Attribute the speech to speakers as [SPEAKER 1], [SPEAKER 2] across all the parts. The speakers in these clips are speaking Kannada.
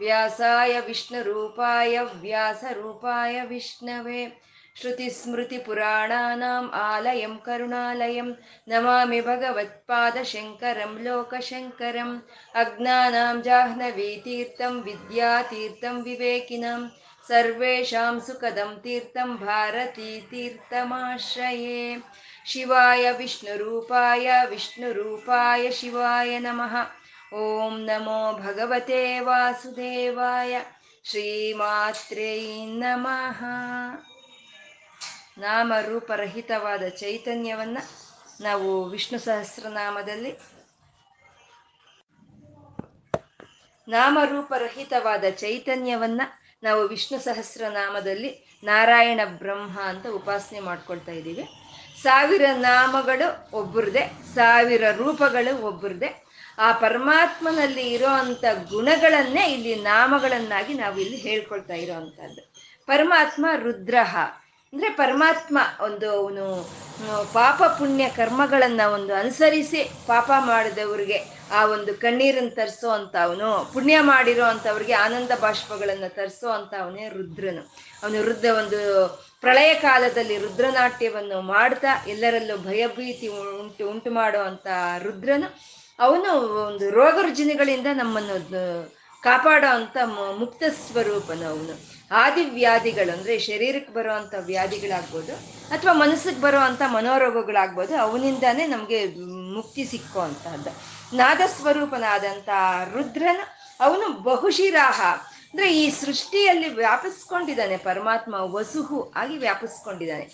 [SPEAKER 1] व्यासाय विष्णुरूपाय व्यासरूपाय विष्णवे श्रुतिस्मृतिपुराणानाम् आलयं करुणालयं नमामि भगवत्पादशङ्करं लोकशङ्करम् अज्ञानां जाह्नवीतीर्थं विद्यातीर्थं विवेकिनां सर्वेषां सुखदं तीर्थं भारतीतीर्थमाश्रये शिवाय विष्णुरूपाय विष्णुरूपाय शिवाय नमः ಓಂ ನಮೋ ಭಗವತೆ ವಾಸುದೇವಾಯ. ಶ್ರೀಮಾತ್ರೇ ನಮಃ. ನಾಮರೂಪರಹಿತವಾದ ಚೈತನ್ಯವನ್ನ ನಾವು ವಿಷ್ಣು ಸಹಸ್ರನಾಮದಲ್ಲಿ ನಾಮರೂಪರಹಿತವಾದ ಚೈತನ್ಯವನ್ನ ನಾವು ವಿಷ್ಣು ಸಹಸ್ರನಾಮದಲ್ಲಿ ನಾರಾಯಣ ಬ್ರಹ್ಮ ಅಂತ ಉಪಾಸನೆ ಮಾಡ್ಕೊಳ್ತಾ ಇದ್ದೀವಿ. ಸಾವಿರ ನಾಮಗಳು ಒಬ್ಬರದೇ, ಸಾವಿರ ರೂಪಗಳು ಒಬ್ಬರದೇ ಆ ಪರಮಾತ್ಮನಲ್ಲಿ ಇರೋ ಗುಣಗಳನ್ನೇ ಇಲ್ಲಿ ನಾಮಗಳನ್ನಾಗಿ ನಾವು ಇಲ್ಲಿ ಹೇಳ್ಕೊಳ್ತಾ ಇರೋವಂಥದ್ದು ಪರಮಾತ್ಮ ರುದ್ರಹ. ಅಂದ್ರೆ ಪರಮಾತ್ಮ ಒಂದು ಅವನು ಪಾಪ ಪುಣ್ಯ ಕರ್ಮಗಳನ್ನ ಒಂದು ಅನುಸರಿಸಿ ಪಾಪ ಮಾಡಿದವ್ರಿಗೆ ಆ ಒಂದು ಕಣ್ಣೀರನ್ನು ತರಿಸೋ ಅಂತ ಅವನು ಪುಣ್ಯ ಮಾಡಿರೋ ಅಂಥವ್ರಿಗೆ ಆನಂದ ಬಾಷ್ಪಗಳನ್ನು ತರಿಸೋ ಅಂತ ಅವನೇ ರುದ್ರನು. ಅವನು ರುದ್ರ ಒಂದು ಪ್ರಳಯ ಕಾಲದಲ್ಲಿ ರುದ್ರನಾಟ್ಯವನ್ನು ಮಾಡ್ತಾ ಎಲ್ಲರಲ್ಲೂ ಭಯಭೀತಿ ಉಂಟು ಉಂಟು ಮಾಡೋ ರುದ್ರನು. ಅವನು ಒಂದು ರೋಗ ರುಜಿನಗಳಿಂದ ನಮ್ಮನ್ನು ಕಾಪಾಡೋ ಅಂತ ಮುಕ್ತ ಸ್ವರೂಪನು ಅವನು. ಆದಿವ್ಯಾಧಿಗಳು ಅಂದ್ರೆ ಶರೀರಕ್ಕೆ ಬರುವಂಥ ವ್ಯಾಧಿಗಳಾಗ್ಬೋದು, ಅಥವಾ ಮನಸ್ಸಿಗೆ ಬರುವಂಥ ಮನೋರೋಗಗಳಾಗ್ಬೋದು, ಅವನಿಂದಾನೇ ನಮಗೆ ಮುಕ್ತಿ ಸಿಕ್ಕೋ ಅಂತಹದ್ದು ನಾದ ಸ್ವರೂಪನಾದಂಥ ರುದ್ರನ ಅವನು ಬಹುಶಿರಾಹ. ಅಂದರೆ ಈ ಸೃಷ್ಟಿಯಲ್ಲಿ ವ್ಯಾಪಿಸ್ಕೊಂಡಿದ್ದಾನೆ, ಪರಮಾತ್ಮ ವಸುಹು ಆಗಿ ವ್ಯಾಪಿಸ್ಕೊಂಡಿದ್ದಾನೆ.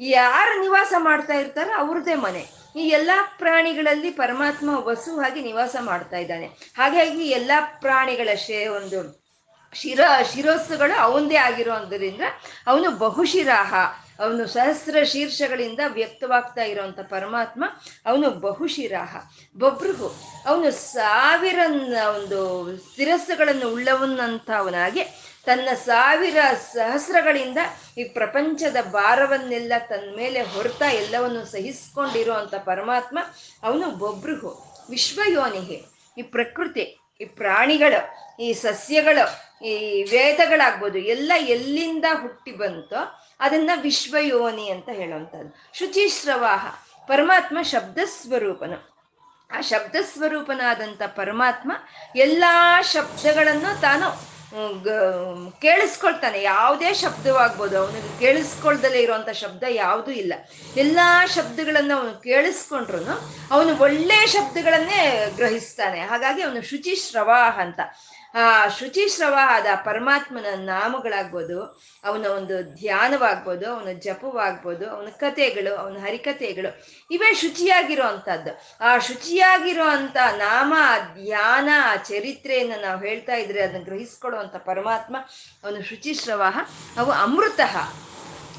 [SPEAKER 1] ಯಾರು ನಿವಾಸ ಮಾಡ್ತಾ ಇರ್ತಾರೋ ಅವ್ರದ್ದೇ ಮನೆ. ಈ ಎಲ್ಲ ಪ್ರಾಣಿಗಳಲ್ಲಿ ಪರಮಾತ್ಮ ವಸುವಾಗಿ ನಿವಾಸ ಮಾಡ್ತಾ ಇದ್ದಾನೆ. ಹಾಗಾಗಿ ಎಲ್ಲ ಪ್ರಾಣಿಗಳ ಶೇ ಒಂದು ಶಿರ, ಶಿರಸ್ಸುಗಳು ಅವಂದೇ ಆಗಿರೋದ್ರಿಂದ ಅವನು ಬಹುಶಿರಾಹ, ಅವನು ಸಹಸ್ರ ಶೀರ್ಷಗಳಿಂದ ವ್ಯಕ್ತವಾಗ್ತಾ ಇರೋವಂಥ ಪರಮಾತ್ಮ ಅವನು ಬಹುಶಿರಾಹ. ಬೊಬ್ರುಗು, ಅವನು ಸಾವಿರ ಒಂದು ಶಿರಸ್ಸುಗಳನ್ನು ಉಳ್ಳವನ್ನಂಥವನಾಗಿ ತನ್ನ ಸಾವಿರ ಸಹಸ್ರಗಳಿಂದ ಈ ಪ್ರಪಂಚದ ಭಾರವನ್ನೆಲ್ಲ ತನ್ನ ಮೇಲೆ ಹೊರತಾ ಎಲ್ಲವನ್ನು ಸಹಿಸ್ಕೊಂಡಿರೋ ಅಂಥ ಪರಮಾತ್ಮ, ಅವನು ಬೊಬ್ರುಹು ವಿಶ್ವಯೋನಿಗೆ ಈ ಪ್ರಕೃತಿ, ಈ ಪ್ರಾಣಿಗಳು, ಈ ಸಸ್ಯಗಳು, ಈ ವೇದಗಳಾಗ್ಬೋದು, ಎಲ್ಲ ಎಲ್ಲಿಂದ ಹುಟ್ಟಿ ಬಂತೋ ಅದನ್ನ ವಿಶ್ವಯೋನಿ ಅಂತ ಹೇಳುವಂಥದ್ದು ಶುಚಿಶ್ರವಾಹ, ಪರಮಾತ್ಮ ಶಬ್ದ ಸ್ವರೂಪನು ಆ ಶಬ್ದ ಸ್ವರೂಪನಾದಂಥ ಪರಮಾತ್ಮ ಎಲ್ಲ ಶಬ್ದಗಳನ್ನು ತಾನು ಕೇಳಿಸ್ಕೊಳ್ತಾನೆ. ಯಾವುದೇ ಶಬ್ದವಾಗ್ಬೋದು. ಅವನಿಗೆ ಕೇಳಿಸ್ಕೊಳ್ದಲೇ ಇರುವಂತ ಶಬ್ದ ಯಾವುದೂ ಇಲ್ಲ. ಎಲ್ಲ ಶಬ್ದಗಳನ್ನು ಅವನು ಕೇಳಿಸ್ಕೊಂಡ್ರು ಅವನು ಒಳ್ಳೆಯ ಶಬ್ದಗಳನ್ನೇ ಗ್ರಹಿಸ್ತಾನೆ. ಹಾಗಾಗಿ ಅವನು ಶುಚಿ ಶ್ರವಾಹ ಅಂತ. ಆ ಶುಚಿಶ್ರವಾದ ಪರಮಾತ್ಮನ ನಾಮಗಳಾಗ್ಬೋದು, ಅವನ ಒಂದು ಧ್ಯಾನವಾಗ್ಬೋದು, ಅವನ ಜಪವಾಗ್ಬೋದು, ಅವನ ಕಥೆಗಳು, ಅವನ ಹರಿಕಥೆಗಳು, ಇವೇ ಶುಚಿಯಾಗಿರೋ ಅಂಥದ್ದು ಆ ಶುಚಿಯಾಗಿರೋ ಅಂಥ ನಾಮ, ಧ್ಯಾನ, ಚರಿತ್ರೆಯನ್ನು ನಾವು ಹೇಳ್ತಾ ಇದ್ರೆ ಅದನ್ನು ಗ್ರಹಿಸ್ಕೊಡುವಂಥ ಪರಮಾತ್ಮ, ಅವನು ಶುಚಿಶ್ರವ ಅವು ಅಮೃತ.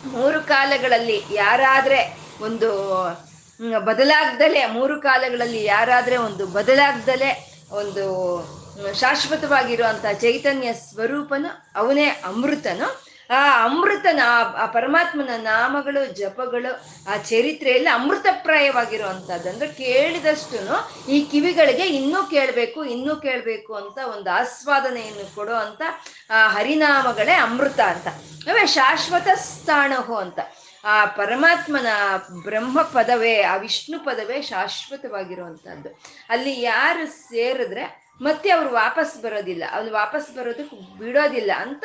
[SPEAKER 1] ಮೂರು ಕಾಲಗಳಲ್ಲಿ ಯಾರಾದರೆ ಒಂದು ಬದಲಾಗ್ದಲೆ, ಮೂರು ಕಾಲಗಳಲ್ಲಿ ಯಾರಾದರೆ ಒಂದು ಬದಲಾಗ್ದಲೆ ಒಂದು ಶಾಶ್ವತವಾಗಿರುವಂಥ ಚೈತನ್ಯ ಸ್ವರೂಪನು ಅವನೇ ಅಮೃತನು. ಆ ಅಮೃತನ, ಆ ಪರಮಾತ್ಮನ ನಾಮಗಳು, ಜಪಗಳು, ಆ ಚರಿತ್ರೆಯಲ್ಲಿ ಅಮೃತಪ್ರಾಯವಾಗಿರುವಂಥದ್ದು ಅಂದ್ರೆ ಕೇಳಿದಷ್ಟು ಈ ಕಿವಿಗಳಿಗೆ ಇನ್ನೂ ಕೇಳಬೇಕು ಇನ್ನೂ ಕೇಳಬೇಕು ಅಂತ ಒಂದು ಆಸ್ವಾದನೆಯನ್ನು ಕೊಡೋ ಅಂತ, ಆ ಹರಿನಾಮಗಳೇ ಅಮೃತ ಅಂತ. ಅವೇ ಶಾಶ್ವತ ಸ್ಥಾಣಹು ಅಂತ. ಆ ಪರಮಾತ್ಮನ ಬ್ರಹ್ಮ ಪದವೇ, ಆ ವಿಷ್ಣು ಪದವೇ ಶಾಶ್ವತವಾಗಿರುವಂಥದ್ದು ಅಲ್ಲಿ ಯಾರು ಸೇರಿದ್ರೆ ಮತ್ತೆ ಅವ್ರು ವಾಪಸ್ ಬರೋದಿಲ್ಲ. ಅವ್ನು ವಾಪಸ್ ಬರೋದಕ್ಕೆ ಬಿಡೋದಿಲ್ಲ ಅಂತ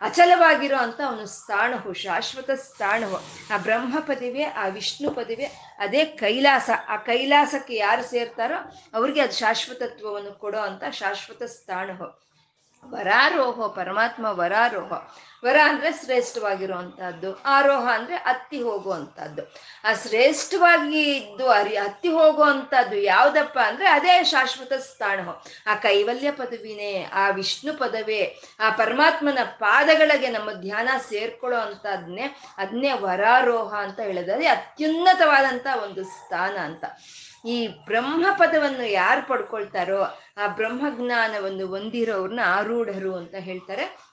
[SPEAKER 1] ಅಚಲವಾಗಿರೋ ಅಂತ ಅವನು ಸ್ಥಾಣಹು, ಶಾಶ್ವತ ಸ್ಥಾಣವು ಆ ಬ್ರಹ್ಮ ಪದವಿ ಆ ವಿಷ್ಣು ಪದವಿ ಅದೇ ಕೈಲಾಸ. ಆ ಕೈಲಾಸಕ್ಕೆ ಯಾರು ಸೇರ್ತಾರೋ ಅವ್ರಿಗೆ ಅದು ಶಾಶ್ವತತ್ವವನ್ನು ಕೊಡೋ ಅಂತ ಶಾಶ್ವತ ಸ್ಥಾಣಹು. ವರಾರೋಹ, ಪರಮಾತ್ಮ ವರಾರೋಹ. ವರ ಅಂದ್ರೆ ಶ್ರೇಷ್ಠವಾಗಿರುವಂತಹದ್ದು. ಆರೋಹ ಅಂದ್ರೆ ಹತ್ತಿ ಹೋಗುವಂತಹದ್ದು. ಆ ಶ್ರೇಷ್ಠವಾಗಿ ಇದ್ದು ಅರಿ ಹತ್ತಿ ಹೋಗುವಂತಹದ್ದು ಯಾವ್ದಪ್ಪ ಅಂದ್ರೆ ಅದೇ ಶಾಶ್ವತ ಸ್ಥಾನ. ಆ ಕೈವಲ್ಯ ಪದವಿನೇ, ಆ ವಿಷ್ಣು ಪದವೇ, ಆ ಪರಮಾತ್ಮನ ಪಾದಗಳಿಗೆ ನಮ್ಮ ಧ್ಯಾನ ಸೇರ್ಕೊಳ್ಳೋ ಅಂತದ್ನೇ ಅದನ್ನೇ ವರಾರೋಹ ಅಂತ ಹೇಳಿದ್ರೆ ಅತ್ಯುನ್ನತವಾದಂತ ಒಂದು ಸ್ಥಾನ ಅಂತ. ಈ ಬ್ರಹ್ಮ ಪದವನ್ನು ಯಾರು ಪಡ್ಕೊಳ್ತಾರೋ, ಆ ಬ್ರಹ್ಮಜ್ಞಾನವನ್ನು ಹೊಂದಿರೋರ್ನ ಆರೂಢರು ಅಂತ ಹೇಳ್ತಾರೆ.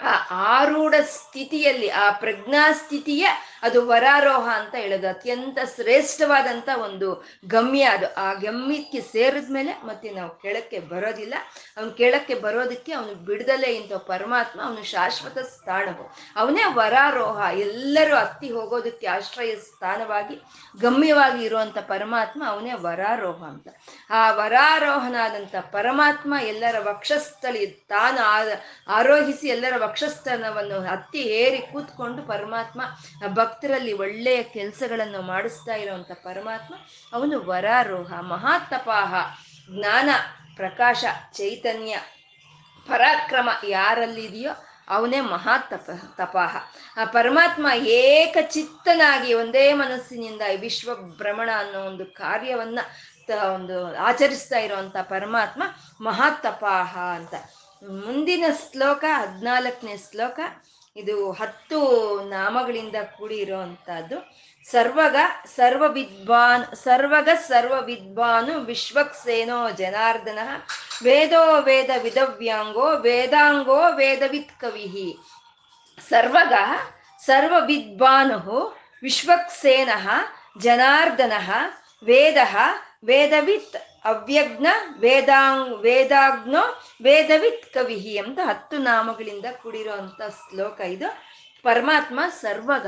[SPEAKER 1] ಆ ಆರೂಢ ಸ್ಥಿತಿಯಲ್ಲಿ, ಆ ಪ್ರಜ್ಞಾ ಸ್ಥಿತಿಯ ಅದು ವರಾರೋಹ ಅಂತ ಹೇಳೋದು. ಅತ್ಯಂತ ಶ್ರೇಷ್ಠವಾದಂಥ ಒಂದು ಗಮ್ಯ ಅದು. ಆ ಗಮ್ಯಕ್ಕೆ ಸೇರಿದ್ಮೇಲೆ ಮತ್ತೆ ನಾವು ಕೆಳಕ್ಕೆ ಬರೋದಿಲ್ಲ. ಅವನು ಕೆಳಕ್ಕೆ ಬರೋದಕ್ಕೆ ಅವನು ಬಿಡದಲೇ ಇಂಥ ಪರಮಾತ್ಮ, ಅವನು ಶಾಶ್ವತ ಸ್ಥಾನವು. ಅವನೇ ವರಾರೋಹ. ಎಲ್ಲರೂ ಹತ್ತಿ ಹೋಗೋದಕ್ಕೆ ಆಶ್ರಯ ಸ್ಥಾನವಾಗಿ, ಗಮ್ಯವಾಗಿ ಇರುವಂಥ ಪರಮಾತ್ಮ ಅವನೇ ವರಾರೋಹ ಅಂತ. ಆ ವರಾರೋಹನಾದಂಥ ಪರಮಾತ್ಮ ಎಲ್ಲರ ವಕ್ಷಸ್ಥಳಿ ತಾನು ಆರೋಹಿಸಿ ಎಲ್ಲರ ವಕ್ಷಸ್ಥಾನವನ್ನು ಹತ್ತಿ ಏರಿ ಕೂತ್ಕೊಂಡು ಪರಮಾತ್ಮ ಭಕ್ತರಲ್ಲಿ ಒಳ್ಳೆಯ ಕೆಲಸಗಳನ್ನು ಮಾಡಿಸ್ತಾ ಇರುವಂತ ಪರಮಾತ್ಮ, ಅವನು ವರಾರೋಹ, ಮಹಾತಪಾಹ, ಜ್ಞಾನ, ಪ್ರಕಾಶ, ಚೈತನ್ಯ, ಪರಾಕ್ರಮ ಯಾರಲ್ಲಿದೆಯೋ ಅವನೇ ಮಹಾ ತಪ ತಪಾಹ. ಆ ಪರಮಾತ್ಮ ಏಕಚಿತ್ತನಾಗಿ ಒಂದೇ ಮನಸ್ಸಿನಿಂದ ವಿಶ್ವ ಭ್ರಮಣ ಅನ್ನೋ ಒಂದು ಕಾರ್ಯವನ್ನ ಒಂದು ಆಚರಿಸ್ತಾ ಇರುವಂತ ಪರಮಾತ್ಮ ಮಹಾತಪಾಹ ಅಂತ. ಮುಂದಿನ ಶ್ಲೋಕ, ಹದಿನಾಲ್ಕನೇ ಶ್ಲೋಕ, ಇದು ಹತ್ತು ನಾಮಗಳಿಂದ ಕೂಡಿ ಸರ್ವಗ ಸರ್ವ ವಿದ್ವಾನ್ ಸರ್ವಗ ಸರ್ವ ವಿದ್ವಾನು ವಿಶ್ವಕ್ಸೇನೋ ಜನಾರ್ದನ, ವೇದೋ ವೇದ ವಿಧವ್ಯಾಂಗೋ ವೇದಾಂಗೋ ವೇದವಿತ್ ಕವಿಹಿ ಸರ್ವಗ ಸರ್ವ ವಿದ್ವಾನು ವಿಶ್ವಕ್ಸೇನ ಜನಾರ್ದನ, ವೇದ ವೇದವಿತ್ ಅವ್ಯಜ್ಞ ವೇದಾಂಗ್ ವೇದಾಗ್ನೋ ವೇದವಿತ್ ಕವಿಹಿ ಅಂತ ಹತ್ತು ನಾಮಗಳಿಂದ ಕೂಡಿರುವಂತ ಶ್ಲೋಕ ಇದು. ಪರಮಾತ್ಮ ಸರ್ವಗ.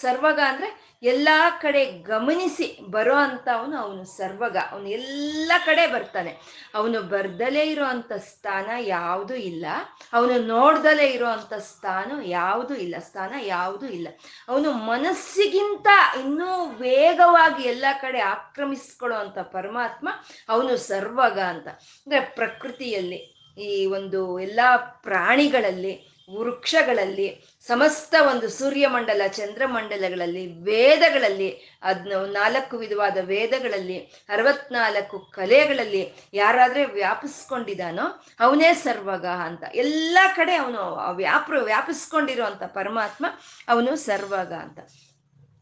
[SPEAKER 1] ಸರ್ವಗ ಅಂದ್ರೆ ಎಲ್ಲಾ ಕಡೆ ಗಮನಿಸಿ ಬರೋ ಅವನು ಅವನು ಸರ್ವಗ. ಅವನು ಎಲ್ಲ ಕಡೆ ಬರ್ತಾನೆ. ಅವನು ಬರ್ದಲೇ ಇರೋಂಥ ಸ್ಥಾನ ಯಾವುದೂ ಇಲ್ಲ. ಅವನು ನೋಡ್ದಲೇ ಇರೋ ಅಂಥ ಸ್ಥಾನ ಯಾವುದೂ ಇಲ್ಲ. ಸ್ಥಾನ ಯಾವುದೂ ಇಲ್ಲ. ಅವನು ಮನಸ್ಸಿಗಿಂತ ಇನ್ನೂ ವೇಗವಾಗಿ ಎಲ್ಲ ಕಡೆ ಆಕ್ರಮಿಸ್ಕೊಳ್ಳೋ ಅಂತ ಪರಮಾತ್ಮ ಅವನು ಸರ್ವಗ ಅಂತ. ಅಂದ್ರೆ ಪ್ರಕೃತಿಯಲ್ಲಿ ಈ ಒಂದು ಎಲ್ಲ ಪ್ರಾಣಿಗಳಲ್ಲಿ, ವೃಕ್ಷಗಳಲ್ಲಿ ಸಮಸ್ತ ಒಂದು ಸೂರ್ಯಮಂಡಲ, ಚಂದ್ರಮಂಡಲಗಳಲ್ಲಿ, ವೇದಗಳಲ್ಲಿ, ಅದ್ನ ನಾಲ್ಕು ವಿಧವಾದ ವೇದಗಳಲ್ಲಿ, ಅರವತ್ನಾಲ್ಕು ಕಲೆಗಳಲ್ಲಿ ಯಾರಾದ್ರೆ ವ್ಯಾಪಿಸ್ಕೊಂಡಿದ್ದಾನೋ ಅವನೇ ಸರ್ವಗ ಅಂತ. ಎಲ್ಲ ಕಡೆ ಅವನು ವ್ಯಾಪ್ರ ವ್ಯಾಪಿಸ್ಕೊಂಡಿರುವಂತ ಪರಮಾತ್ಮ ಅವನು ಸರ್ವಗ ಅಂತ.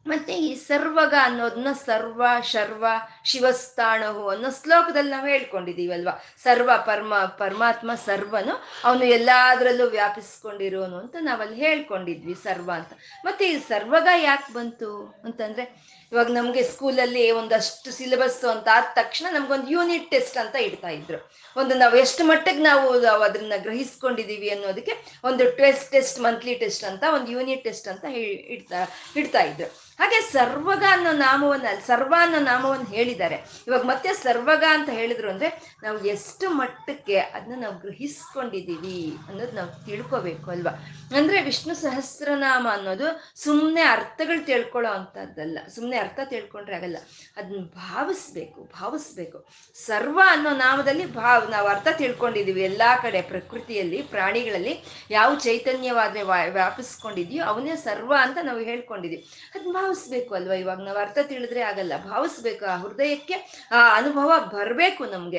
[SPEAKER 1] ಮತ್ತೆ ಈ ಸರ್ವಗ ಅನ್ನೋದನ್ನ ಸರ್ವ, ಶರ್ವ ಶಿವಸ್ಥಾಣವು ಅನ್ನೋ ಶ್ಲೋಕದಲ್ಲಿ ನಾವು ಹೇಳ್ಕೊಂಡಿದೀವಲ್ವಾ? ಸರ್ವ ಪರ್ಮ, ಪರಮಾತ್ಮ ಸರ್ವನು ಅವನು ಎಲ್ಲಾದ್ರಲ್ಲೂ ವ್ಯಾಪಿಸ್ಕೊಂಡಿರೋನು ಅಂತ ನಾವಲ್ಲಿ ಹೇಳ್ಕೊಂಡಿದ್ವಿ, ಸರ್ವ ಅಂತ. ಮತ್ತೆ ಈ ಸರ್ವಗ ಯಾಕೆ ಬಂತು ಅಂತಂದ್ರೆ, ಇವಾಗ ನಮಗೆ ಸ್ಕೂಲಲ್ಲಿ ಒಂದಷ್ಟು ಸಿಲೆಬಸ್ ಅಂತ ಆದ ತಕ್ಷಣ ನಮ್ಗೊಂದು ಯೂನಿಟ್ ಟೆಸ್ಟ್ ಅಂತ ಇಡ್ತಾ ಇದ್ರು. ಒಂದು ನಾವು ಎಷ್ಟು ಮಟ್ಟಿಗೆ ನಾವು ಅದನ್ನ ಗ್ರಹಿಸ್ಕೊಂಡಿದೀವಿ ಅನ್ನೋದಕ್ಕೆ ಒಂದು ಟೆಸ್ಟ್ ಟೆಸ್ಟ್ ಮಂತ್ಲಿ ಟೆಸ್ಟ್ ಅಂತ ಒಂದು ಯೂನಿಟ್ ಟೆಸ್ಟ್ ಅಂತ ಇಡ್ತಾ ಇಡ್ತಾ ಇದ್ರು. ಹಾಗೆ ಸರ್ವಗ ಅನ್ನೋ ನಾಮವನ್ನ, ಸರ್ವ ಅನ್ನೋ ನಾಮವನ್ನು ಹೇಳಿದ್ದಾರೆ. ಇವಾಗ ಮತ್ತೆ ಸರ್ವಗ ಅಂತ ಹೇಳಿದ್ರು ಅಂದ್ರೆ ನಾವು ಎಷ್ಟು ಮಟ್ಟಕ್ಕೆ ಅದನ್ನ ನಾವು ಗ್ರಹಿಸ್ಕೊಂಡಿದೀವಿ ಅನ್ನೋದು ನಾವು ತಿಳ್ಕೊಬೇಕು ಅಲ್ವಾ? ಅಂದ್ರೆ ವಿಷ್ಣು ಸಹಸ್ರನಾಮ ಅನ್ನೋದು ಸುಮ್ಮನೆ ಅರ್ಥಗಳು ತಿಳ್ಕೊಳ್ಳೋ ಅಂತದ್ದಲ್ಲ ಸುಮ್ಮನೆ ಅರ್ಥ ತಿಳ್ಕೊಂಡ್ರೆ ಆಗಲ್ಲ. ಅದನ್ನ ಭಾವಿಸ್ಬೇಕು ಭಾವಿಸ್ಬೇಕು. ಸರ್ವ ಅನ್ನೋ ನಾಮದಲ್ಲಿ ಭಾವ, ನಾವು ಅರ್ಥ ತಿಳ್ಕೊಂಡಿದೀವಿ ಎಲ್ಲಾ ಕಡೆ, ಪ್ರಕೃತಿಯಲ್ಲಿ, ಪ್ರಾಣಿಗಳಲ್ಲಿ, ಯಾವ ಚೈತನ್ಯವಾದ್ರೆ ವ್ಯಾಪಿಸ್ಕೊಂಡಿದ್ಯೋ ಅವನೇ ಸರ್ವ ಅಂತ ನಾವು ಹೇಳ್ಕೊಂಡಿದೀವಿ ಅದನ್ನ ಭಾವಿಸ್ಬೇಕು ಅಲ್ವಾ? ಇವಾಗ ನಾವು ಅರ್ಥ ತಿಳಿದ್ರೆ ಆಗಲ್ಲ. ಭಾವಿಸ್ಬೇಕು, ಆ ಹೃದಯಕ್ಕೆ ಆ ಅನುಭವ ಬರಬೇಕು ನಮ್ಗೆ.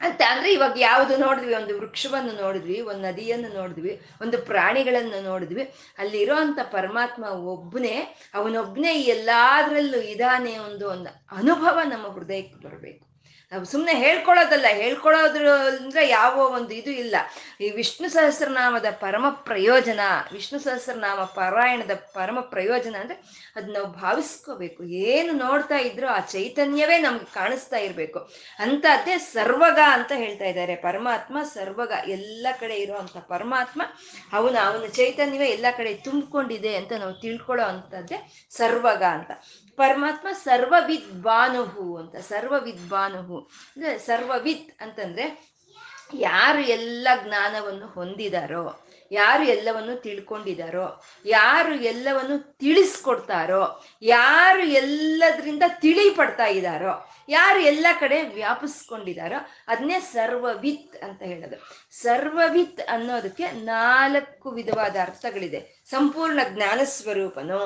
[SPEAKER 1] ಅಂತ ಅಂದ್ರೆ ಇವಾಗ ಯಾವುದು ನೋಡಿದ್ವಿ? ಒಂದು ವೃಕ್ಷವನ್ನು ನೋಡಿದ್ವಿ, ಒಂದು ನದಿಯನ್ನು ನೋಡಿದ್ವಿ, ಒಂದು ಪ್ರಾಣಿಗಳನ್ನು ನೋಡಿದ್ವಿ. ಅಲ್ಲಿರೋ ಅಂತ ಪರಮಾತ್ಮ ಒಬ್ಬನೇ ಅವನೊಬ್ಬನೇ ಎಲ್ಲಾದ್ರಲ್ಲೂ ಇದಾನೆ ಒಂದು ಒಂದು ಅನುಭವ ನಮ್ಮ ಹೃದಯಕ್ಕೆ ಬರಬೇಕು. ನಾವು ಸುಮ್ಮನೆ ಹೇಳ್ಕೊಳ್ಳೋದಲ್ಲ ಹೇಳ್ಕೊಳ್ಳೋದ್ರ ಅಂದ್ರೆ ಯಾವ ಒಂದು ಇದು ಇಲ್ಲ. ಈ ವಿಷ್ಣು ಸಹಸ್ರನಾಮದ ಪರಮ ಪ್ರಯೋಜನ, ವಿಷ್ಣು ಸಹಸ್ರನಾಮ ಪಾರಾಯಣದ ಪರಮ ಪ್ರಯೋಜನ ಅಂದ್ರೆ ಅದ್ ನಾವು ಭಾವಿಸ್ಕೋಬೇಕು. ಏನು ನೋಡ್ತಾ ಇದ್ರು ಆ ಚೈತನ್ಯವೇ ನಮ್ಗೆ ಕಾಣಿಸ್ತಾ ಇರಬೇಕು. ಅಂತದ್ದೇ ಸರ್ವಗ ಅಂತ ಹೇಳ್ತಾ ಇದ್ದಾರೆ. ಪರಮಾತ್ಮ ಸರ್ವಗ. ಎಲ್ಲ ಕಡೆ ಇರುವಂತ ಪರಮಾತ್ಮ ಅವನ ಅವನ ಚೈತನ್ಯವೇ ಎಲ್ಲ ಕಡೆ ತುಂಬಿಕೊಂಡಿದೆ ಅಂತ ನಾವು ತಿಳ್ಕೊಳ್ಳೋ ಅಂಥದ್ದೇ ಸರ್ವಗ ಅಂತ. ಪರಮಾತ್ಮ ಸರ್ವವಿದ್ ಬಾನುಹು ಅಂತ, ಸರ್ವವಿದ್ ಬಾನುಹು ಅಂದ್ರೆ ಸರ್ವವಿತ್ ಅಂತಂದ್ರೆ ಯಾರು ಎಲ್ಲ ಜ್ಞಾನವನ್ನು ಹೊಂದಿದಾರೋ, ಯಾರು ಎಲ್ಲವನ್ನು ತಿಳ್ಕೊಂಡಿದಾರೋ, ಯಾರು ಎಲ್ಲವನ್ನು ತಿಳಿಸ್ಕೊಡ್ತಾರೋ, ಯಾರು ಎಲ್ಲದರಿಂದ ತಿಳಿ ಪಡ್ತಾ ಇದ್ದಾರೋ ಯಾರು ಎಲ್ಲ ಕಡೆ ವ್ಯಾಪಿಸ್ಕೊಂಡಿದಾರೋ ಅದನ್ನೇ ಸರ್ವವಿತ್ ಅಂತ ಹೇಳೋದು. ಸರ್ವವಿತ್ ಅನ್ನೋದಕ್ಕೆ ನಾಲ್ಕು ವಿಧವಾದ ಅರ್ಥಗಳಿದೆ. ಸಂಪೂರ್ಣ ಜ್ಞಾನ ಸ್ವರೂಪನು.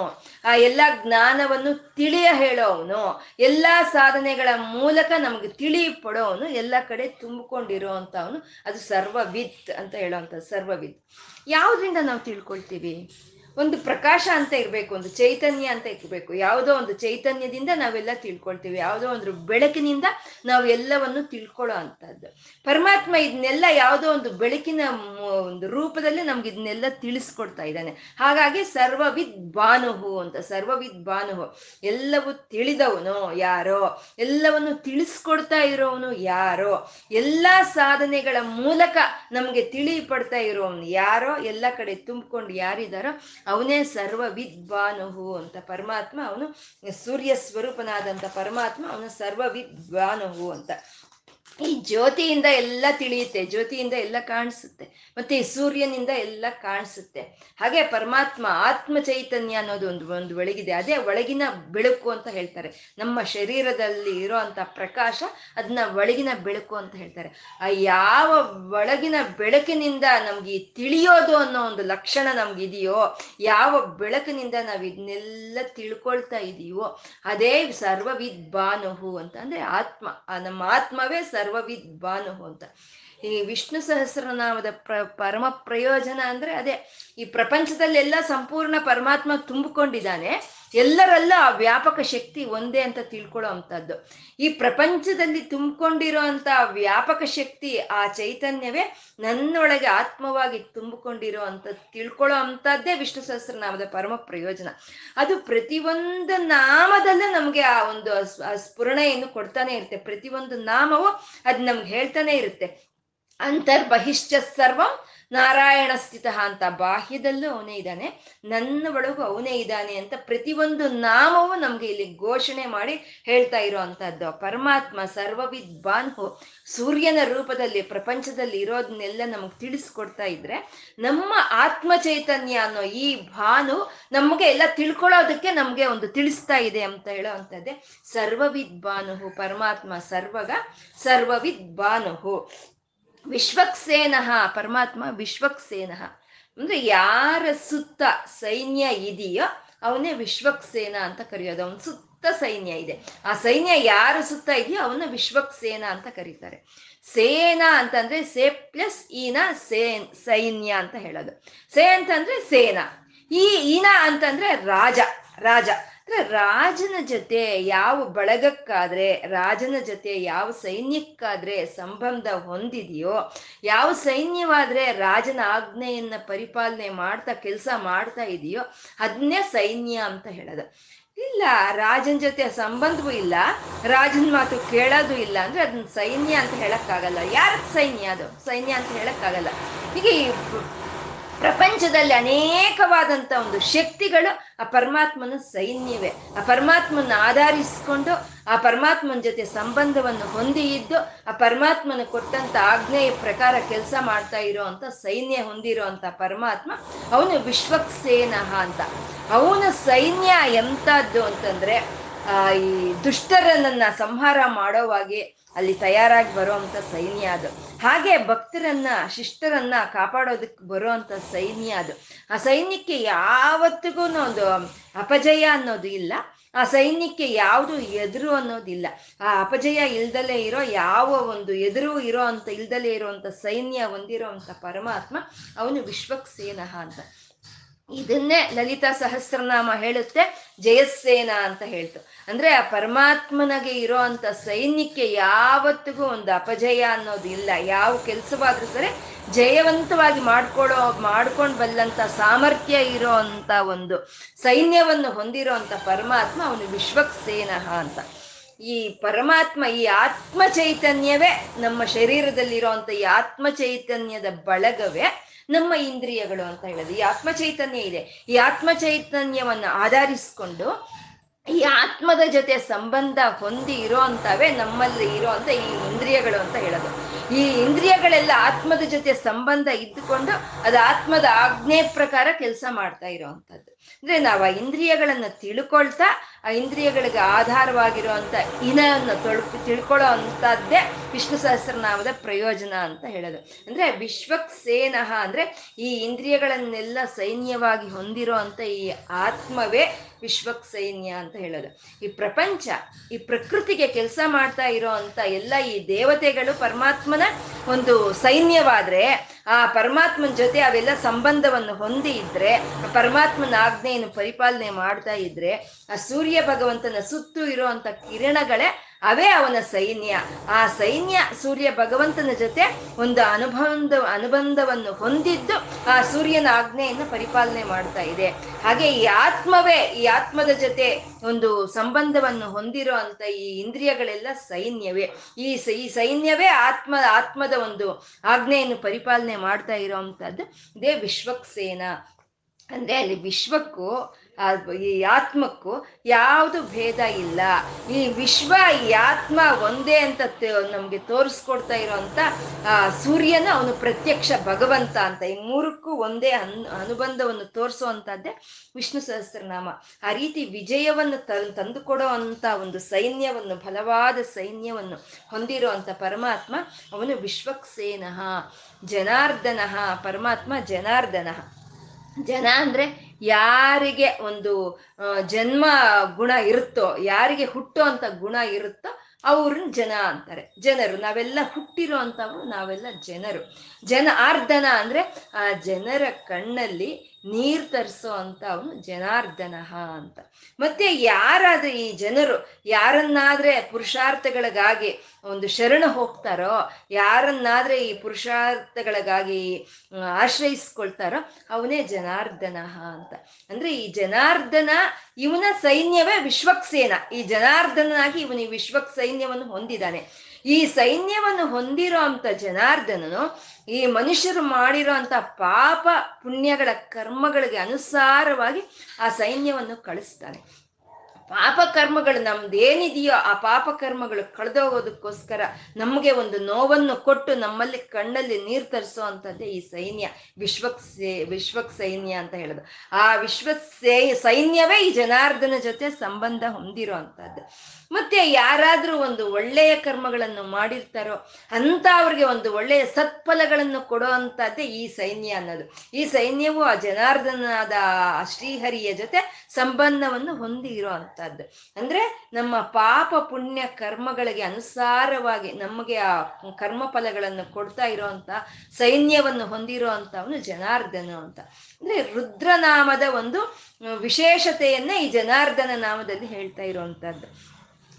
[SPEAKER 1] ಆ ಎಲ್ಲ ಜ್ಞಾನವನ್ನು ತಿಳಿಯ ಹೇಳೋವನು. ಎಲ್ಲ ಸಾಧನೆಗಳ ಮೂಲಕ ನಮ್ಗೆ ತಿಳಿ ಪಡೋವನು ಎಲ್ಲ ಕಡೆ ತುಂಬಿಕೊಂಡಿರೋ ಅಂತವನು ಅದು ಸರ್ವವಿತ್ ಅಂತ ಹೇಳೋವಂಥ ಸರ್ವವಿತ್. ಯಾವುದರಿಂದ ನಾವು ತಿಳ್ಕೊಳ್ತೀವಿ? ಒಂದು ಪ್ರಕಾಶ ಅಂತ ಇರಬೇಕು, ಒಂದು ಚೈತನ್ಯ ಅಂತ ಇರಬೇಕು. ಯಾವುದೋ ಒಂದು ಚೈತನ್ಯದಿಂದ ನಾವೆಲ್ಲ ತಿಳ್ಕೊಳ್ತೀವಿ. ಯಾವುದೋ ಒಂದು ಬೆಳಕಿನಿಂದ ನಾವು ಎಲ್ಲವನ್ನು ತಿಳ್ಕೊಳ್ಳೋ ಅಂಥದ್ದು. ಪರಮಾತ್ಮ ಇದನ್ನೆಲ್ಲ ಯಾವುದೋ ಒಂದು ಬೆಳಕಿನ ಒಂದು ರೂಪದಲ್ಲಿ ನಮ್ಗೆ ಇದನ್ನೆಲ್ಲ ತಿಳಿಸ್ಕೊಡ್ತಾ ಇದ್ದಾನೆ. ಹಾಗಾಗಿ ಸರ್ವವಿದ್ ಭಾನುಹು ಅಂತ, ಸರ್ವವಿದ್ ಭಾನುಹು. ಎಲ್ಲವೂ ತಿಳಿದವನು ಯಾರೋ? ಎಲ್ಲವನ್ನು ತಿಳಿಸ್ಕೊಡ್ತಾ ಇರೋವನು ಯಾರೋ? ಎಲ್ಲ ಸಾಧನೆಗಳ ಮೂಲಕ ನಮಗೆ ತಿಳಿ ಪಡ್ತಾ ಇರೋವನು ಯಾರೋ? ಎಲ್ಲ ಕಡೆ ತುಂಬಿಕೊಂಡು ಯಾರಿದಾರೋ ಅವನೇ ಸರ್ವ ವಿದ್ವಾನುಹು ಅಂತ ಪರಮಾತ್ಮ ಅವನು ಸೂರ್ಯ ಸ್ವರೂಪನಾದಂಥ ಪರಮಾತ್ಮ ಅವನು ಸರ್ವ ವಿದ್ವಾನುಹು ಅಂತ. ಈ ಜ್ಯೋತಿಯಿಂದ ಎಲ್ಲ ತಿಳಿಯುತ್ತೆ, ಜ್ಯೋತಿಯಿಂದ ಎಲ್ಲ ಕಾಣಿಸುತ್ತೆ, ಮತ್ತೆ ಈ ಸೂರ್ಯನಿಂದ ಎಲ್ಲ ಕಾಣಿಸುತ್ತೆ. ಹಾಗೆ ಪರಮಾತ್ಮ ಆತ್ಮ ಚೈತನ್ಯ ಅನ್ನೋದು ಒಂದು ಒಂದು ಒಳಗಿದೆ. ಅದೇ ಒಳಗಿನ ಬೆಳಕು ಅಂತ ಹೇಳ್ತಾರೆ. ನಮ್ಮ ಶರೀರದಲ್ಲಿ ಇರೋ ಪ್ರಕಾಶ ಅದನ್ನ ಒಳಗಿನ ಬೆಳಕು ಅಂತ ಹೇಳ್ತಾರೆ. ಆ ಯಾವ ಒಳಗಿನ ಬೆಳಕಿನಿಂದ ನಮ್ಗೆ ತಿಳಿಯೋದು ಅನ್ನೋ ಒಂದು ಲಕ್ಷಣ ನಮ್ಗಿದೆಯೋ, ಯಾವ ಬೆಳಕಿನಿಂದ ನಾವು ಇದನ್ನೆಲ್ಲ ತಿಳ್ಕೊಳ್ತಾ ಇದೀವೋ, ಅದೇ ಸರ್ವವಿದ್ ಬಾನುಹು ಅಂತ. ಅಂದ್ರೆ ಆತ್ಮ ನಮ್ಮ ಆತ್ಮವೇ ಸರ್ವವಿದ್ ಭಾನು ಅಂತ. ಈ ವಿಷ್ಣು ಸಹಸ್ರನಾಮದ ಪ್ರ, ಪರಮ ಪ್ರಯೋಜನ ಅಂದ್ರೆ ಅದೇ ಈ ಪ್ರಪಂಚದಲ್ಲೆಲ್ಲ ಸಂಪೂರ್ಣ ಪರಮಾತ್ಮ ತುಂಬಿಕೊಂಡಿದ್ದಾನೆ. ಎಲ್ಲರಲ್ಲ ಆ ವ್ಯಾಪಕ ಶಕ್ತಿ ಒಂದೇ ಅಂತ ತಿಳ್ಕೊಳ್ಳೋ ಅಂಥದ್ದು. ಈ ಪ್ರಪಂಚದಲ್ಲಿ ತುಂಬಿಕೊಂಡಿರೋ ಅಂತ ವ್ಯಾಪಕ ಶಕ್ತಿ ಆ ಚೈತನ್ಯವೇ ನನ್ನೊಳಗೆ ಆತ್ಮವಾಗಿ ತುಂಬಿಕೊಂಡಿರೋ ಅಂತ ತಿಳ್ಕೊಳ್ಳೋ ಅಂಥದ್ದೇ ವಿಷ್ಣು ಸಹಸ್ರನಾಮದ ಪರಮ ಪ್ರಯೋಜನ. ಅದು ಪ್ರತಿಯೊಂದು ನಾಮದಲ್ಲೂ ನಮಗೆ ಆ ಒಂದು ಸ್ಫುರಣೆಯನ್ನು ಕೊಡ್ತಾನೆ ಇರುತ್ತೆ. ಪ್ರತಿಯೊಂದು ನಾಮವು ಅದು ನಮ್ಗೆ ಹೇಳ್ತಾನೆ ಇರುತ್ತೆ. ಅಂತರ್ಬಹಿಶ್ಚ ಸರ್ವಂ ನಾರಾಯಣ ಸ್ಥಿತ ಅಂತ ಬಾಹ್ಯದಲ್ಲೂ ಅವನೇ ಇದ್ದಾನೆ. ನನ್ನ ಒಳಗೂ ಅವನೇ ಇದ್ದಾನೆ ಅಂತ ಪ್ರತಿಯೊಂದು ನಾಮವು ನಮ್ಗೆ ಇಲ್ಲಿ ಘೋಷಣೆ ಮಾಡಿ ಹೇಳ್ತಾ ಇರೋ ಅಂತದ್ದು ಪರಮಾತ್ಮ ಸರ್ವವಿದ್ ಬಾನ್ಹು ಸೂರ್ಯನ ರೂಪದಲ್ಲಿ ಪ್ರಪಂಚದಲ್ಲಿ ಇರೋದನ್ನೆಲ್ಲ ನಮಗೆ ತಿಳಿಸ್ಕೊಡ್ತಾ ಇದ್ರೆ ನಮ್ಮ ಆತ್ಮ ಚೈತನ್ಯ ಅನ್ನೋ ಈ ಭಾನು ನಮಗೆ ಎಲ್ಲ ತಿಳ್ಕೊಳ್ಳೋದಕ್ಕೆ ನಮಗೆ ಒಂದು ತಿಳಿಸ್ತಾ ಇದೆ ಅಂತ ಹೇಳೋ ಅಂತದ್ದೇ ಸರ್ವವಿದ್ ಬಾನುಹು ಪರಮಾತ್ಮ ಸರ್ವಗ ಸರ್ವವಿದ್ ಭಾನುಹು ವಿಶ್ವಕ್ಸೇನಃ, ಪರಮಾತ್ಮ ವಿಶ್ವಕ್ಸೇನಃ. ಅಂದ್ರೆ ಯಾರ ಸುತ್ತ ಸೈನ್ಯ ಇದೆಯೋ ಅವನೇ ವಿಶ್ವಕ್ಸೇನ ಅಂತ ಕರೆಯೋದು. ಅವನ ಸುತ್ತ ಸೈನ್ಯ ಇದೆ. ಆ ಸೈನ್ಯ ಯಾರ ಸುತ್ತ ಇದೆಯೋ ಅವನ ವಿಶ್ವಕ್ಸೇನ ಅಂತ ಕರೀತಾರೆ. ಸೇನಾ ಅಂತಂದ್ರೆ ಸೇ ಪ್ಲಸ್ ಈನ ಸೇನ್ ಸೈನ್ಯ ಅಂತ ಹೇಳೋದು. ಸೇ ಅಂತಂದ್ರೆ ಸೇನಾ. ಈ ಈನ ಅಂತಂದ್ರೆ ರಾಜ ರಾಜ. ಅಂದ್ರೆ ರಾಜನ ಜೊತೆ ಯಾವ ಬಳಗಕ್ಕಾದ್ರೆ, ರಾಜನ ಜೊತೆ ಯಾವ ಸೈನ್ಯಕ್ಕಾದ್ರೆ ಸಂಬಂಧ ಹೊಂದಿದೆಯೋ, ಯಾವ ಸೈನ್ಯವಾದ್ರೆ ರಾಜನ ಆಜ್ಞೆಯನ್ನ ಪರಿಪಾಲನೆ ಮಾಡ್ತಾ, ಕೆಲಸ ಮಾಡ್ತಾ ಇದೆಯೋ ಅದನ್ನೇ ಸೈನ್ಯ ಅಂತ ಹೇಳೋದು. ಇಲ್ಲ, ರಾಜನ ಜೊತೆ ಸಂಬಂಧವೂ ಇಲ್ಲ, ರಾಜನ ಮಾತು ಕೇಳೋದು ಇಲ್ಲ ಅಂದ್ರೆ ಅದನ್ನ ಸೈನ್ಯ ಅಂತ ಹೇಳಕ್ಕಾಗಲ್ಲ. ಯಾರ ಸೈನ್ಯ ಅದು? ಸೈನ್ಯ ಅಂತ ಹೇಳಕ್ಕಾಗಲ್ಲ. ಹೀಗೆ ಪ್ರಪಂಚದಲ್ಲಿ ಅನೇಕವಾದಂಥ ಒಂದು ಶಕ್ತಿಗಳು ಆ ಪರಮಾತ್ಮನ ಸೈನ್ಯವೇ. ಆ ಪರಮಾತ್ಮನ ಆಧರಿಸಿಕೊಂಡು ಆ ಪರಮಾತ್ಮನ ಜೊತೆ ಸಂಬಂಧವನ್ನು ಹೊಂದಿ ಇದ್ದು ಆ ಪರಮಾತ್ಮನ ಕೊಟ್ಟಂತ ಆಜ್ಞೆಯ ಪ್ರಕಾರ ಕೆಲಸ ಮಾಡ್ತಾ ಇರೋವಂಥ ಸೈನ್ಯ ಹೊಂದಿರೋವಂಥ ಪರಮಾತ್ಮ ಅವನು ವಿಶ್ವಕ್ಸೇನಃ ಅಂತ. ಅವನ ಸೈನ್ಯ ಎಂಥದ್ದು ಅಂತಂದ್ರೆ ಈ ದುಷ್ಟರನ್ನ ಸಂಹಾರ ಮಾಡೋವಾಗೆ ಅಲ್ಲಿ ತಯಾರಾಗಿ ಬರುವಂತ ಸೈನ್ಯ ಅದು. ಹಾಗೆ ಭಕ್ತರನ್ನ, ಶಿಷ್ಟರನ್ನ ಕಾಪಾಡೋದಕ್ಕೆ ಬರುವಂತ ಸೈನ್ಯ ಅದು. ಆ ಸೈನ್ಯಕ್ಕೆ ಯಾವತ್ತಿಗೂ ಒಂದು ಅಪಜಯ ಅನ್ನೋದು ಇಲ್ಲ. ಆ ಸೈನ್ಯಕ್ಕೆ ಯಾವುದು ಎದುರು ಅನ್ನೋದಿಲ್ಲ ಆ ಅಪಜಯ ಇಲ್ದಲೇ ಇರೋ, ಯಾವ ಒಂದು ಎದುರು ಇರೋ ಅಂತ ಇಲ್ದಲೇ ಇರುವಂತ ಸೈನ್ಯ ಹೊಂದಿರೋವಂಥ ಪರಮಾತ್ಮ ಅವನು ವಿಶ್ವಕ್ಸೇನಃ ಅಂತ. ಇದನ್ನೇ ಲಲಿತಾ ಸಹಸ್ರನಾಮ ಹೇಳುತ್ತೆ, ಜಯಸ್ಸೇನ ಅಂತ ಹೇಳ್ತು. ಅಂದ್ರೆ ಆ ಪರಮಾತ್ಮನಿಗೆ ಇರೋ ಅಂತ ಸೈನ್ಯಕ್ಕೆ ಯಾವತ್ತಿಗೂ ಒಂದು ಅಪಜಯ ಅನ್ನೋದು ಇಲ್ಲ. ಯಾವ ಕೆಲಸವಾದ್ರೂ ಸರಿ ಜಯವಂತವಾಗಿ ಮಾಡ್ಕೊಳ್ಳೋ ಮಾಡ್ಕೊಂಡು ಬಲ್ಲಂತ ಸಾಮರ್ಥ್ಯ ಇರೋ ಅಂತ ಒಂದು ಸೈನ್ಯವನ್ನು ಹೊಂದಿರೋ ಅಂತ ಪರಮಾತ್ಮ ಅವನು ವಿಶ್ವಕ್ಸೇನಃ ಅಂತ. ಈ ಪರಮಾತ್ಮ ಈ ಆತ್ಮ ಚೈತನ್ಯವೇ ನಮ್ಮ ಶರೀರದಲ್ಲಿರುವಂತ ಈ ಆತ್ಮ ಚೈತನ್ಯದ ಬಳಗವೇ ನಮ್ಮ ಇಂದ್ರಿಯಗಳು ಅಂತ ಹೇಳೋದು. ಈ ಆತ್ಮ ಚೈತನ್ಯ ಇದೆ. ಈ ಆತ್ಮ ಚೈತನ್ಯವನ್ನು ಆಧರಿಸ್ಕೊಂಡು ಈ ಆತ್ಮದ ಜೊತೆ ಸಂಬಂಧ ಹೊಂದಿ ಇರೋ ನಮ್ಮಲ್ಲಿ ಇರೋ ಅಂತ ಈ ಇಂದ್ರಿಯಗಳು ಅಂತ ಹೇಳೋದು. ಈ ಇಂದ್ರಿಯಗಳೆಲ್ಲ ಆತ್ಮದ ಜೊತೆ ಸಂಬಂಧ ಇದ್ದುಕೊಂಡು ಅದು ಆತ್ಮದ ಆಜ್ಞೆ ಪ್ರಕಾರ ಕೆಲಸ ಮಾಡ್ತಾ ಇರೋವಂಥದ್ದು ಅಂದ್ರೆ ನಾವು ಆ ಇಂದ್ರಿಯಗಳನ್ನ ತಿಳ್ಕೊಳ್ತಾ, ಆ ಇಂದ್ರಿಯಗಳಿಗೆ ಆಧಾರವಾಗಿರುವಂತ ಇನವನ್ನು ತೊಳ್ಕು, ತಿಳ್ಕೊಳ್ಳೋ ಅಂತದ್ದೇ ವಿಷ್ಣು ಸಹಸ್ರನಾಮದ ಪ್ರಯೋಜನ ಅಂತ ಹೇಳೋದು. ಅಂದ್ರೆ ವಿಶ್ವಕ್ ಸೇನಃ ಅಂದ್ರೆ ಈ ಇಂದ್ರಿಯಗಳನ್ನೆಲ್ಲ ಸೈನ್ಯವಾಗಿ ಹೊಂದಿರೋ ಅಂತ ಈ ಆತ್ಮವೇ ವಿಶ್ವಕ್ ಸೈನ್ಯ ಅಂತ ಹೇಳೋದು. ಈ ಪ್ರಪಂಚ, ಈ ಪ್ರಕೃತಿಗೆ ಕೆಲಸ ಮಾಡ್ತಾ ಇರೋ ಅಂತ ಎಲ್ಲ ಈ ದೇವತೆಗಳು ಪರಮಾತ್ಮನ ಒಂದು ಸೈನ್ಯವಾದ್ರೆ ಆ ಪರಮಾತ್ಮನ ಜೊತೆ ಅವೆಲ್ಲ ಸಂಬಂಧವನ್ನು ಹೊಂದಿ ಇದ್ರೆ, ಪರಮಾತ್ಮನ ಆಜ್ಞೆಯನ್ನು ಪರಿಪಾಲನೆ ಮಾಡ್ತಾ ಇದ್ರೆ, ಆ ಸೂರ್ಯ ಭಗವಂತನ ಸುತ್ತು ಇರುವಂತ ಕಿರಣಗಳೇ ಅವೇ ಅವನ ಸೈನ್ಯ. ಆ ಸೈನ್ಯ ಸೂರ್ಯ ಭಗವಂತನ ಜೊತೆ ಒಂದು ಅನುಬಂಧ, ಅನುಬಂಧವನ್ನು ಹೊಂದಿದ್ದು ಆ ಸೂರ್ಯನ ಆಜ್ಞೆಯನ್ನು ಪರಿಪಾಲನೆ ಮಾಡ್ತಾ ಇದೆ. ಹಾಗೆ ಈ ಆತ್ಮವೇ, ಈ ಆತ್ಮದ ಜೊತೆ ಒಂದು ಸಂಬಂಧವನ್ನು ಹೊಂದಿರೋ ಅಂತ ಈ ಇಂದ್ರಿಯಗಳೆಲ್ಲ ಸೈನ್ಯವೇ. ಈ ಈ ಸೈನ್ಯವೇ ಆತ್ಮ, ಆತ್ಮದ ಒಂದು ಆಜ್ಞೆಯನ್ನು ಪರಿಪಾಲನೆ ಮಾಡ್ತಾ ಇರೋ ಅಂಥದ್ದು ಇದೇ ವಿಶ್ವಕ್ಸೇನ. ಅಂದ್ರೆ ಅಲ್ಲಿ ವಿಶ್ವಕ್ಕೂ ಈ ಆತ್ಮಕ್ಕೂ ಯಾವುದು ಭೇದ ಇಲ್ಲ. ಈ ವಿಶ್ವ, ಈ ಆತ್ಮ ಒಂದೇ ಅಂತ ನಮ್ಗೆ ತೋರಿಸ್ಕೊಡ್ತಾ ಇರೋಂಥ ಸೂರ್ಯನ ಅವನು ಪ್ರತ್ಯಕ್ಷ ಭಗವಂತ ಅಂತ. ಈ ಮೂರಕ್ಕೂ ಒಂದೇ ಅನ್ ಅನುಬಂಧವನ್ನು ತೋರಿಸುವಂತದ್ದೇ ವಿಷ್ಣು ಸಹಸ್ರನಾಮ. ಆ ರೀತಿ ವಿಜಯವನ್ನು ತಂದುಕೊಡೋ ಅಂತ ಒಂದು ಸೈನ್ಯವನ್ನು, ಬಲವಾದ ಸೈನ್ಯವನ್ನು ಹೊಂದಿರೋಂತ ಪರಮಾತ್ಮ ಅವನು ವಿಶ್ವಕ್ಸೇನಃ, ಜನಾರ್ದನಃ, ಪರಮಾತ್ಮ ಜನಾರ್ದನಃ. ಜನ ಅಂದ್ರೆ ಯಾರಿಗೆ ಒಂದು ಜನ್ಮ ಗುಣ ಇರುತ್ತೋ, ಯಾರಿಗೆ ಹುಟ್ಟೋ ಅಂತ ಗುಣ ಇರುತ್ತೋ, ಅವ್ರನ್ನ ಜನ ಅಂತಾರೆ. ಜನರು, ನಾವೆಲ್ಲ ಹುಟ್ಟಿರೋ ಅಂತವ್ರು ನಾವೆಲ್ಲ ಜನರು. ಜನ ಆರ್ಧನ ಅಂದ್ರೆ, ಆ ಜನರ ಕಣ್ಣಲ್ಲಿ ನೀರ್ ತರಿಸೋ ಅಂತ ಅವನು ಜನಾರ್ದನ ಅಂತ. ಮತ್ತೆ ಯಾರಾದ್ರೆ ಈ ಜನರು ಯಾರನ್ನಾದ್ರೆ ಪುರುಷಾರ್ಥಗಳಿಗಾಗಿ ಒಂದು ಶರಣ ಹೋಗ್ತಾರೋ, ಯಾರನ್ನಾದ್ರೆ ಈ ಪುರುಷಾರ್ಥಗಳಿಗಾಗಿ ಆಶ್ರಯಿಸ್ಕೊಳ್ತಾರೋ, ಅವನೇ ಜನಾರ್ದನ ಅಂತ. ಅಂದ್ರೆ ಈ ಜನಾರ್ದನ ಇವನ ಸೈನ್ಯವೇ ವಿಶ್ವಕ್ಸೇನ. ಈ ಜನಾರ್ದನಾಗಿ ಇವನು ಈ ವಿಶ್ವಕ್ ಸೈನ್ಯವನ್ನು ಹೊಂದಿದ್ದಾನೆ ಈ ಸೈನ್ಯವನ್ನು ಹೊಂದಿರೋ ಅಂತ ಜನಾರ್ದನನು ಈ ಮನುಷ್ಯರು ಮಾಡಿರೋ ಅಂತ ಪಾಪ ಪುಣ್ಯಗಳ ಕರ್ಮಗಳಿಗೆ ಅನುಸಾರವಾಗಿ ಆ ಸೈನ್ಯವನ್ನು ಕಳಿಸ್ತಾನೆ. ಪಾಪ ಕರ್ಮಗಳು ನಮ್ದೇನಿದೆಯೋ ಆ ಪಾಪ ಕರ್ಮಗಳು ಕಳೆದೋಗೋದಕ್ಕೋಸ್ಕರ ನಮಗೆ ಒಂದು ನೋವನ್ನು ಕೊಟ್ಟು ನಮ್ಮಲ್ಲಿ ಕಣ್ಣಲ್ಲಿ ನೀರು ತರಿಸೋ ಅಂತದ್ದೇ ಈ ಸೈನ್ಯ, ವಿಶ್ವಕ್ ಸೇ, ವಿಶ್ವಕ್ ಸೈನ್ಯ ಅಂತ ಹೇಳೋದು. ಆ ವಿಶ್ವ ಸೈನ್ಯವೇ ಈ ಜನಾರ್ದನ ಜೊತೆ ಸಂಬಂಧ ಹೊಂದಿರೋ ಅಂತದ್ದು ಮತ್ತೆ ಯಾರಾದ್ರೂ ಒಂದು ಒಳ್ಳೆಯ ಕರ್ಮಗಳನ್ನು ಮಾಡಿರ್ತಾರೋ ಅಂತ ಅವ್ರಿಗೆ ಒಂದು ಒಳ್ಳೆಯ ಸತ್ಫಲಗಳನ್ನು ಕೊಡೋ ಅಂತದ್ದೇ ಈ ಸೈನ್ಯ ಅನ್ನೋದು. ಈ ಸೈನ್ಯವು ಆ ಜನಾರ್ದನಾದ ಶ್ರೀಹರಿಯ ಜೊತೆ ಸಂಬಂಧವನ್ನು ಹೊಂದಿ ಇರೋ ಅಂತದ್ದು ಅಂದ್ರೆ ನಮ್ಮ ಪಾಪ ಪುಣ್ಯ ಕರ್ಮಗಳಿಗೆ ಅನುಸಾರವಾಗಿ ನಮಗೆ ಆ ಕರ್ಮ ಫಲಗಳನ್ನು ಕೊಡ್ತಾ ಇರೋಂತ ಸೈನ್ಯವನ್ನು ಹೊಂದಿರೋ ಅಂತವನು ಜನಾರ್ದನ ಅಂತ. ಅಂದ್ರೆ ರುದ್ರನಾಮದ ಒಂದು ವಿಶೇಷತೆಯನ್ನ ಈ ಜನಾರ್ದನ ನಾಮದಲ್ಲಿ ಹೇಳ್ತಾ ಇರುವಂತದ್ದು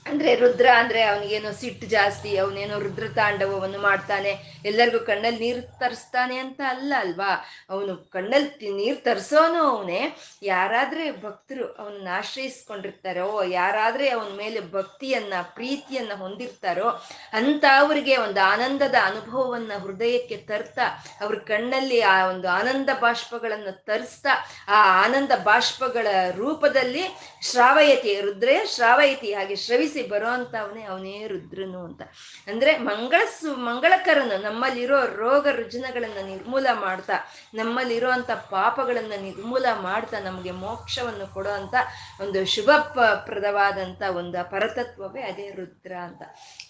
[SPEAKER 1] ಅಂದ್ರೆ ರುದ್ರ ಅಂದ್ರೆ ಅವನಿಗೇನೋ ಸಿಟ್ಟು ಜಾಸ್ತಿ, ಅವನೇನೋ ರುದ್ರ ತಾಂಡವವನ್ನು ಮಾಡ್ತಾನೆ, ಎಲ್ಲರಿಗೂ ಕಣ್ಣಲ್ಲಿ ನೀರು ತರಿಸ್ತಾನೆ ಅಂತ ಅಲ್ಲ ಅಲ್ವಾ? ಅವನು ಕಣ್ಣಲ್ಲಿ ನೀರು ತರಿಸೋನು ಅವನೇ. ಯಾರಾದ್ರೆ ಭಕ್ತರು ಅವನನ್ನ ಆಶ್ರಯಿಸ್ಕೊಂಡಿರ್ತಾರೋ, ಯಾರಾದ್ರೆ ಅವನ ಮೇಲೆ ಭಕ್ತಿಯನ್ನ, ಪ್ರೀತಿಯನ್ನ ಹೊಂದಿರ್ತಾರೋ ಅಂತ ಅವರಿಗೆ ಒಂದು ಆನಂದದ ಅನುಭವವನ್ನ ಹೃದಯಕ್ಕೆ ತರ್ತಾ, ಅವ್ರ ಕಣ್ಣಲ್ಲಿ ಆ ಒಂದು ಆನಂದ ಬಾಷ್ಪಗಳನ್ನು ತರಿಸ್ತಾ, ಆ ಆನಂದ ಬಾಷ್ಪಗಳ ರೂಪದಲ್ಲಿ ಶ್ರಾವಯತಿ, ರುದ್ರೆ ಶ್ರಾವಯತಿ, ಹಾಗೆ ಶ್ರವಿಸಿ ಬರೋ ಅವನೇ ಅವನೇ ರುದ್ರನು ಅಂತ. ಅಂದ್ರೆ ಮಂಗಳ ಮಂಗಳಕರನು ನಮ್ಮಲ್ಲಿರೋ ರೋಗ ರುಜಿನಗಳನ್ನ ನಿರ್ಮೂಲ ಮಾಡ್ತಾ ನಮ್ಮಲ್ಲಿರೋ ಅಂತ ಪಾಪಗಳನ್ನ ನಿರ್ಮೂಲ ಮಾಡ್ತಾ ನಮಗೆ ಮೋಕ್ಷವನ್ನು ಕೊಡೋ ಅಂತ ಒಂದು ಶುಭ ಪ್ರದವಾದಂತ ಒಂದು ಪರತತ್ವವೇ ಅದೇ ರುದ್ರ ಅಂತ.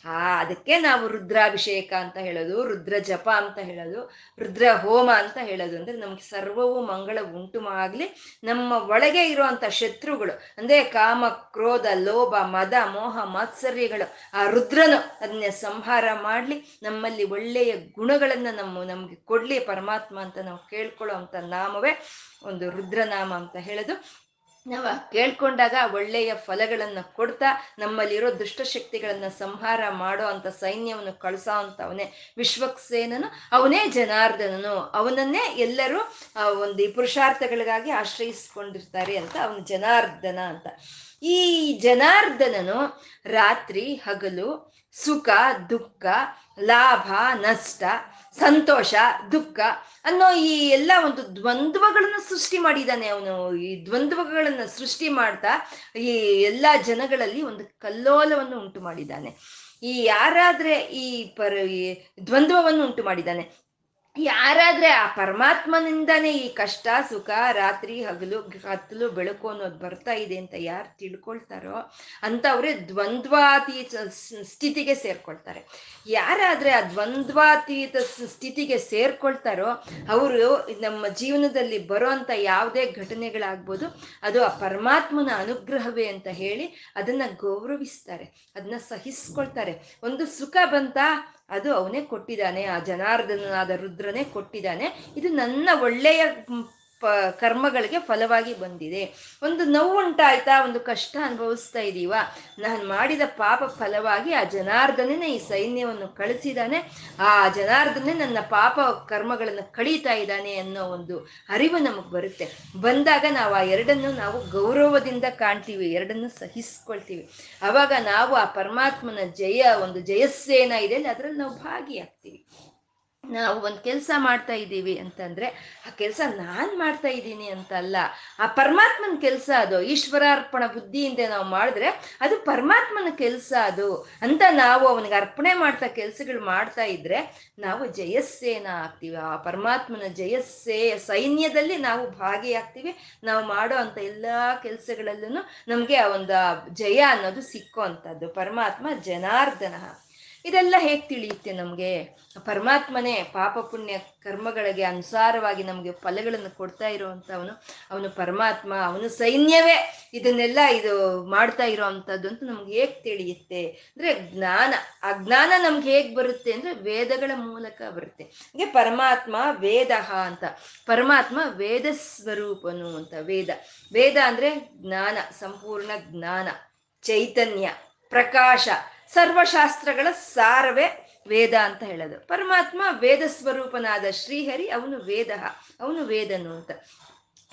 [SPEAKER 1] ಆ, ಅದಕ್ಕೆ ನಾವು ರುದ್ರಾಭಿಷೇಕ ಅಂತ ಹೇಳೋದು, ರುದ್ರ ಜಪ ಅಂತ ಹೇಳೋದು, ರುದ್ರ ಹೋಮ ಅಂತ ಹೇಳೋದು. ಅಂದ್ರೆ ನಮ್ಗೆ ಸರ್ವವು ಮಂಗಳ ಉಂಟು ಆಗ್ಲಿ, ನಮ್ಮ ಒಳಗೆ ಇರುವಂತ ಶತ್ರುಗಳು, ಅಂದ್ರೆ ಕಾಮ, ಕ್ರೋಧ, ಲೋಭ, ಮದ, ಮೋಹ ಮಾತ್ಸರ್ಯಗಳು. ಆ ರುದ್ರನು ಅದನ್ನ ಸಂಹಾರ ಮಾಡಲಿ, ನಮ್ಮಲ್ಲಿ ಒಳ್ಳೆಯ ಗುಣಗಳನ್ನು ನಮ್ಮ, ನಮಗೆ ಕೊಡಲಿ ಪರಮಾತ್ಮ ಅಂತ ನಾವು ಕೇಳ್ಕೊಳ್ಳೋ ಅಂತ ನಾಮವೇ ಒಂದು ರುದ್ರನಾಮ ಅಂತ ಹೇಳೋದು. ನಾವು ಕೇಳ್ಕೊಂಡಾಗ ಒಳ್ಳೆಯ ಫಲಗಳನ್ನು ಕೊಡ್ತಾ, ನಮ್ಮಲ್ಲಿರೋ ದುಷ್ಟಶಕ್ತಿಗಳನ್ನು ಸಂಹಾರ ಮಾಡೋ ಅಂತ ಸೈನ್ಯವನ್ನು ಕಳಿಸೋ ಅಂತ ಅವನೇ ವಿಶ್ವಕ್ಸೇನನು, ಅವನೇ ಜನಾರ್ದನನು. ಅವನನ್ನೇ ಎಲ್ಲರೂ ಒಂದು ಪುರುಷಾರ್ಥಗಳಿಗಾಗಿ ಆಶ್ರಯಿಸ್ಕೊಂಡಿರ್ತಾರೆ ಅಂತ ಅವನು ಜನಾರ್ದನ ಅಂತ. ಈ ಜನಾರ್ದನನು ರಾತ್ರಿ ಹಗಲು ಸುಖ, ದುಃಖ, ಲಾಭ, ನಷ್ಟ, ಸಂತೋಷ, ದುಃಖ ಅನ್ನೋ ಈ ಎಲ್ಲ ಒಂದು ದ್ವಂದ್ವಗಳನ್ನು ಸೃಷ್ಟಿ ಮಾಡಿದ್ದಾನೆ ಅವನು. ಈ ದ್ವಂದ್ವಗಳನ್ನು ಸೃಷ್ಟಿ ಮಾಡ್ತಾ ಈ ಎಲ್ಲ ಜನಗಳಲ್ಲಿ ಒಂದು ಕಲ್ಲೋಲವನ್ನು ಉಂಟು ಮಾಡಿದ್ದಾನೆ ಈ ಯಾರಾದ್ರೆ ಈ ಪರ ಈ ದ್ವಂದ್ವವನ್ನು ಉಂಟು ಮಾಡಿದ್ದಾನೆ ಯಾರಾದ್ರೆ ಆ ಪರಮಾತ್ಮನಿಂದಾನೇ ಈ ಕಷ್ಟ, ಸುಖ, ರಾತ್ರಿ ಹಗಲು, ಹತ್ತಲು, ಬೆಳಕು ಅನ್ನೋದು ಬರ್ತಾ ಇದೆ ಅಂತ ಯಾರು ತಿಳ್ಕೊಳ್ತಾರೋ ಅಂತವ್ರೆ ದ್ವಂದ್ವಾತೀತ ಸ್ಥಿತಿಗೆ ಸೇರ್ಕೊಳ್ತಾರೆ. ಯಾರಾದ್ರೆ ಆ ದ್ವಂದ್ವಾತೀತ ಸ್ಥಿತಿಗೆ ಸೇರ್ಕೊಳ್ತಾರೋ ಅವರು ನಮ್ಮ ಜೀವನದಲ್ಲಿ ಬರೋ ಅಂತ ಯಾವುದೇ ಘಟನೆಗಳಾಗ್ಬೋದು, ಅದು ಆ ಪರಮಾತ್ಮನ ಅನುಗ್ರಹವೇ ಅಂತ ಹೇಳಿ ಅದನ್ನ ಗೌರವಿಸ್ತಾರೆ, ಅದನ್ನ ಸಹಿಸ್ಕೊಳ್ತಾರೆ. ಒಂದು ಸುಖ ಬಂತ ಅದು ಅವನೇ ಕೊಟ್ಟಿದ್ದಾನೆ ಆ ಜನಾರ್ದನಾದ ರುದ್ರನೇ ಕೊಟ್ಟಿದ್ದಾನೆ. ಇದು ನನ್ನ ಒಳ್ಳೆಯ ಪ, ಕರ್ಮಗಳಿಗೆ ಫಲವಾಗಿ ಬಂದಿದೆ. ಒಂದು ನೋವುಂಟಾಯ್ತಾ, ಒಂದು ಕಷ್ಟ ಅನುಭವಿಸ್ತಾ ಇದ್ದೀವ ನಾನು ಮಾಡಿದ ಪಾಪ ಫಲವಾಗಿ ಆ ಜನಾರ್ದನೇ ಈ ಸೈನ್ಯವನ್ನು ಕಳಿಸಿದಾನೆ. ಆ ಜನಾರ್ದನೇ ನನ್ನ ಪಾಪ ಕರ್ಮಗಳನ್ನು ಕಳೀತಾ ಇದ್ದಾನೆ ಅನ್ನೋ ಒಂದು ಅರಿವು ನಮಗೆ ಬರುತ್ತೆ. ಬಂದಾಗ ನಾವು ಆ ಎರಡನ್ನು ನಾವು ಗೌರವದಿಂದ ಕಾಣ್ತೀವಿ, ಎರಡನ್ನು ಸಹಿಸ್ಕೊಳ್ತೀವಿ. ಅವಾಗ ನಾವು ಆ ಪರಮಾತ್ಮನ ಜಯ, ಒಂದು ಜಯಸ್ಸೇನ ಇದೆ, ಅದರಲ್ಲಿ ನಾವು ಭಾಗಿಯಾಗ್ತೀವಿ. ನಾವು ಒಂದು ಕೆಲಸ ಮಾಡ್ತಾ ಇದ್ದೀವಿ ಅಂತಂದ್ರೆ, ಆ ಕೆಲಸ ನಾನು ಮಾಡ್ತಾ ಇದ್ದೀನಿ ಅಂತ ಅಲ್ಲ ಆ ಪರಮಾತ್ಮನ ಕೆಲಸ ಅದು, ಈಶ್ವರಾರ್ಪಣ ಬುದ್ಧಿಯಿಂದ ನಾವು ಮಾಡಿದ್ರೆ ಅದು ಪರಮಾತ್ಮನ ಕೆಲಸ ಅದು ಅಂತ ನಾವು ಅವನಿಗೆ ಅರ್ಪಣೆ ಮಾಡ್ತಾ ಕೆಲಸಗಳು ಮಾಡ್ತಾ ಇದ್ರೆ ನಾವು ಜಯಸ್ಸೇನ ಆಗ್ತೀವಿ. ಆ ಪರಮಾತ್ಮನ ಜಯಸ್ಸೇ ಸೈನ್ಯದಲ್ಲಿ ನಾವು ಭಾಗಿಯಾಗ್ತೀವಿ. ನಾವು ಮಾಡೋ ಅಂತ ಎಲ್ಲ ಕೆಲಸಗಳಲ್ಲೂ ನಮಗೆ ಆ ಒಂದು ಜಯ ಅನ್ನೋದು ಸಿಕ್ಕೋ ಅಂಥದ್ದು ಪರಮಾತ್ಮ ಜನಾರ್ದನ ಇದೆಲ್ಲ ಹೇಗೆ ತಿಳಿಯುತ್ತೆ ನಮಗೆ? ಪರಮಾತ್ಮನೇ ಪಾಪ ಪುಣ್ಯ ಕರ್ಮಗಳಿಗೆ ಅನುಸಾರವಾಗಿ ನಮಗೆ ಫಲಗಳನ್ನು ಕೊಡ್ತಾ ಇರೋವಂಥವನು ಅವನು ಪರಮಾತ್ಮ. ಅವನು ಸೈನ್ಯವೇ ಇದನ್ನೆಲ್ಲ ಇದು ಮಾಡ್ತಾ ಇರೋ ಅಂತ ನಮ್ಗೆ ಹೇಗೆ ತಿಳಿಯುತ್ತೆ ಅಂದ್ರೆ ಜ್ಞಾನ. ಆ ಜ್ಞಾನ ನಮ್ಗೆ ಹೇಗೆ ಬರುತ್ತೆ ಅಂದ್ರೆ ವೇದಗಳ ಮೂಲಕ ಬರುತ್ತೆ. ಹಂಗೆ ಪರಮಾತ್ಮ ವೇದ ಅಂತ. ಪರಮಾತ್ಮ ವೇದ ಸ್ವರೂಪನು ಅಂತ. ವೇದ. ವೇದ ಅಂದ್ರೆ ಜ್ಞಾನ, ಸಂಪೂರ್ಣ ಜ್ಞಾನ, ಚೈತನ್ಯ, ಪ್ರಕಾಶ. ಸರ್ವಶಾಸ್ತ್ರಗಳ ಸಾರವೇ ವೇದ ಅಂತ ಹೇಳೋದು. ಪರಮಾತ್ಮ ವೇದ ಸ್ವರೂಪನಾದ ಶ್ರೀಹರಿ ಅವನು ವೇದ ಅವನು ವೇದನು ಅಂತ.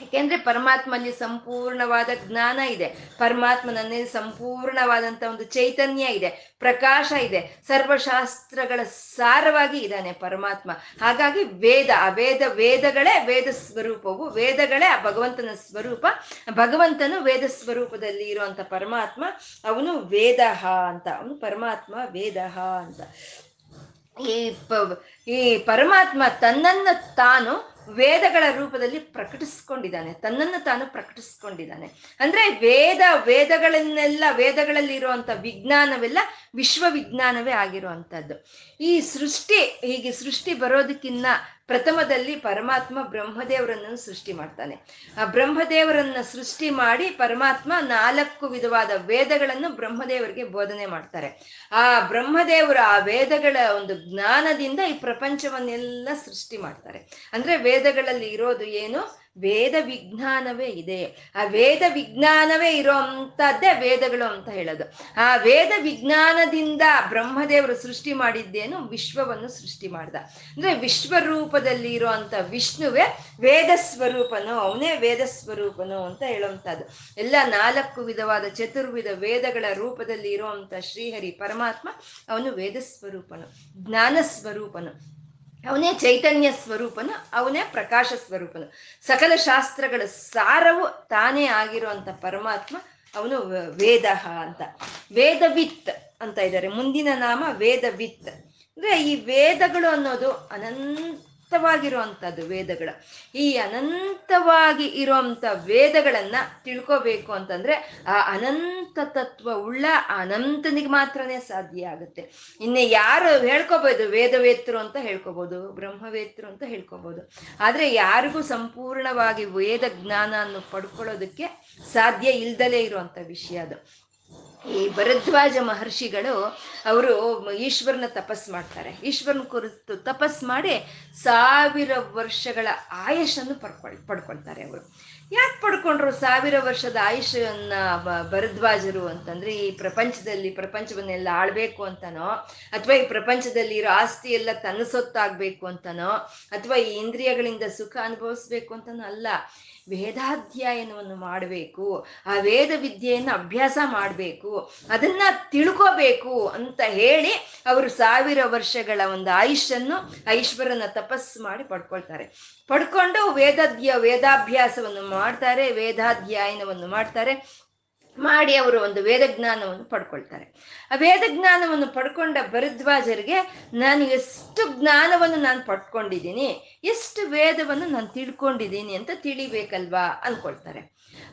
[SPEAKER 1] ಯಾಕೆಂದ್ರೆ ಪರಮಾತ್ಮಲ್ಲಿ ಸಂಪೂರ್ಣವಾದ ಜ್ಞಾನ ಇದೆ. ಪರಮಾತ್ಮನಲ್ಲಿ ಸಂಪೂರ್ಣವಾದಂತ ಒಂದು ಚೈತನ್ಯ ಇದೆ. ಪ್ರಕಾಶ ಇದೆ. ಸರ್ವಶಾಸ್ತ್ರಗಳ ಸಾರವಾಗಿ ಇದ್ದಾನೆ ಪರಮಾತ್ಮ. ಹಾಗಾಗಿ ವೇದ, ಆ ವೇದ ವೇದಗಳೇ ವೇದ ಸ್ವರೂಪವು, ವೇದಗಳೇ ಆ ಭಗವಂತನ ಸ್ವರೂಪ. ಭಗವಂತನು ವೇದ ಸ್ವರೂಪದಲ್ಲಿ ಇರುವಂತ ಪರಮಾತ್ಮ, ಅವನು ವೇದಹ ಅಂತ, ಅವನು ಪರಮಾತ್ಮ ವೇದಹ ಅಂತ. ಈ ಈ ಪರಮಾತ್ಮ ತನ್ನನ್ನು ತಾನು ವೇದಗಳ ರೂಪದಲ್ಲಿ ಪ್ರಕಟಿಸ್ಕೊಂಡಿದ್ದಾನೆ. ತನ್ನನ್ನು ತಾನು ಪ್ರಕಟಿಸ್ಕೊಂಡಿದ್ದಾನೆ. ಅಂದ್ರೆ ವೇದ, ವೇದಗಳನ್ನೆಲ್ಲ ವೇದಗಳಲ್ಲಿ ಇರುವಂತ ವಿಜ್ಞಾನವೆಲ್ಲ ವಿಶ್ವ ವಿಜ್ಞಾನವೇ ಆಗಿರುವಂಥದ್ದು. ಈ ಸೃಷ್ಟಿ, ಹೀಗೆ ಸೃಷ್ಟಿ ಬರೋದಕ್ಕಿನ್ನ ಪ್ರಥಮದಲ್ಲಿ ಪರಮಾತ್ಮ ಬ್ರಹ್ಮದೇವರನ್ನು ಸೃಷ್ಟಿ ಮಾಡ್ತಾನೆ. ಆ ಬ್ರಹ್ಮದೇವರನ್ನ ಸೃಷ್ಟಿ ಮಾಡಿ ಪರಮಾತ್ಮ ನಾಲ್ಕು ವಿಧವಾದ ವೇದಗಳನ್ನು ಬ್ರಹ್ಮದೇವರಿಗೆ ಬೋಧನೆ ಮಾಡ್ತಾರೆ. ಆ ಬ್ರಹ್ಮದೇವರು ಆ ವೇದಗಳ ಒಂದು ಜ್ಞಾನದಿಂದ ಈ ಪ್ರಪಂಚವನ್ನೆಲ್ಲ ಸೃಷ್ಟಿ ಮಾಡ್ತಾರೆ. ಅಂದ್ರೆ ವೇದಗಳಲ್ಲಿ ಇರೋದು ಏನು? ವೇದ ವಿಜ್ಞಾನವೇ ಇದೆ. ಆ ವೇದ ವಿಜ್ಞಾನವೇ ಇರೋ ಅಂತದ್ದೇ ವೇದಗಳು ಅಂತ ಹೇಳೋದು. ಆ ವೇದ ವಿಜ್ಞಾನದಿಂದ ಬ್ರಹ್ಮದೇವರು ಸೃಷ್ಟಿ ಮಾಡಿದ್ದೇನು? ವಿಶ್ವವನ್ನು ಸೃಷ್ಟಿ ಮಾಡ್ದ. ಅಂದ್ರೆ ವಿಶ್ವರೂಪದಲ್ಲಿ ಇರುವಂತ ವಿಷ್ಣುವೇ ವೇದ ಸ್ವರೂಪನು, ಅವನೇ ವೇದ ಸ್ವರೂಪನು ಅಂತ ಹೇಳುವಂಥದ್ದು ಎಲ್ಲ ನಾಲ್ಕು ವಿಧವಾದ ಚತುರ್ವಿಧ ವೇದಗಳ ರೂಪದಲ್ಲಿ ಇರುವಂತ ಶ್ರೀಹರಿ ಪರಮಾತ್ಮ, ಅವನು ವೇದ ಸ್ವರೂಪನು, ಜ್ಞಾನ ಸ್ವರೂಪನು. ಅವನೇ ಚೈತನ್ಯ ಸ್ವರೂಪನು, ಅವನೇ ಪ್ರಕಾಶ ಸ್ವರೂಪನು. ಸಕಲ ಶಾಸ್ತ್ರಗಳ ಸಾರವು ತಾನೇ ಆಗಿರುವಂತ ಪರಮಾತ್ಮ, ಅವನು ವೇದ ಅಂತ. ವೇದವಿತ್ ಅಂತ ಇದ್ದಾರೆ. ಮುಂದಿನ ನಾಮ ವೇದವಿತ್. ಅಂದ್ರೆ ಈ ವೇದಗಳು ಅನ್ನೋದು ಅನಂತವಾಗಿರುವಂಥದ್ದು ವೇದಗಳು. ಈ ಅನಂತವಾಗಿ ಇರುವಂಥ ವೇದಗಳನ್ನು ತಿಳ್ಕೋಬೇಕು ಅಂತಂದ್ರೆ ಆ ಅನಂತ ತತ್ವ ಉಳ್ಳ ಅನಂತನಿಗೆ ಮಾತ್ರನೇ ಸಾಧ್ಯ ಆಗುತ್ತೆ. ಇನ್ನು ಯಾರು ಹೇಳ್ಕೋಬೋದು ವೇದವೇತ್ರು ಅಂತ ಹೇಳ್ಕೋಬೋದು, ಬ್ರಹ್ಮವೇತ್ರು ಅಂತ ಹೇಳ್ಕೋಬೋದು. ಆದರೆ ಯಾರಿಗೂ ಸಂಪೂರ್ಣವಾಗಿ ವೇದ ಜ್ಞಾನ ಪಡ್ಕೊಳ್ಳೋದಕ್ಕೆ ಸಾಧ್ಯ ಇಲ್ದಲೇ ಇರುವಂತ ವಿಷಯ ಅದು. ಈ ಭರದ್ವಾಜ ಮಹರ್ಷಿಗಳು ಅವರು ಈಶ್ವರನ ತಪಸ್ ಮಾಡ್ತಾರೆ. ಈಶ್ವರನ ಕುರಿತು ತಪಸ್ ಮಾಡಿ ಸಾವಿರ ವರ್ಷಗಳ ಆಯುಷನ್ನು ಪಡ್ಕೊಳ್, ಪಡ್ಕೊಳ್ತಾರೆ ಅವರು. ಯಾಕೆ ಪಡ್ಕೊಂಡ್ರು ಸಾವಿರ ವರ್ಷದ ಆಯುಷನ್ನ ಭರದ್ವಾಜರು ಅಂತಂದ್ರೆ ಈ ಪ್ರಪಂಚದಲ್ಲಿ ಪ್ರಪಂಚವನ್ನೆಲ್ಲ ಆಳ್ಬೇಕು ಅಂತನೋ, ಅಥವಾ ಈ ಪ್ರಪಂಚದಲ್ಲಿ ಇರೋ ಆಸ್ತಿ ಎಲ್ಲ ತನ್ನ ಸೊತ್ತಾಗ್ಬೇಕು ಅಂತನೋ, ಅಥವಾ ಈ ಇಂದ್ರಿಯಗಳಿಂದ ಸುಖ ಅನುಭವಿಸ್ಬೇಕು ಅಂತನೋ ಅಲ್ಲ. ವೇದಾಧ್ಯಯನವನ್ನು ಮಾಡಬೇಕು, ಆ ವೇದ ವಿದ್ಯೆಯನ್ನು ಅಭ್ಯಾಸ ಮಾಡಬೇಕು, ಅದನ್ನ ತಿಳ್ಕೋಬೇಕು ಅಂತ ಹೇಳಿ ಅವರು ಸಾವಿರ ವರ್ಷಗಳ ಒಂದು ಆಯುಷನ್ನು ಐಶ್ವರನ ತಪಸ್ಸು ಮಾಡಿ ಪಡ್ಕೊಳ್ತಾರೆ. ಪಡ್ಕೊಂಡು ವೇದಾಧ್ಯ ವೇದಾಭ್ಯಾಸವನ್ನು ಮಾಡ್ತಾರೆ, ವೇದಾಧ್ಯಯನವನ್ನು ಮಾಡ್ತಾರೆ. ಮಾಡಿ ಅವರು ಒಂದು ವೇದ ಜ್ಞಾನವನ್ನು ಪಡ್ಕೊಳ್ತಾರೆ. ಆ ವೇದ ಜ್ಞಾನವನ್ನು ಪಡ್ಕೊಂಡ ಭರದ್ವಾಜರಿಗೆ ನಾನು ಎಷ್ಟು ಜ್ಞಾನವನ್ನು ನಾನು ಪಡ್ಕೊಂಡಿದ್ದೀನಿ, ಎಷ್ಟು ವೇದವನ್ನು ನಾನು ತಿಳ್ಕೊಂಡಿದ್ದೀನಿ ಅಂತ ತಿಳಿಬೇಕಲ್ವಾ ಅನ್ಕೊಳ್ತಾರೆ.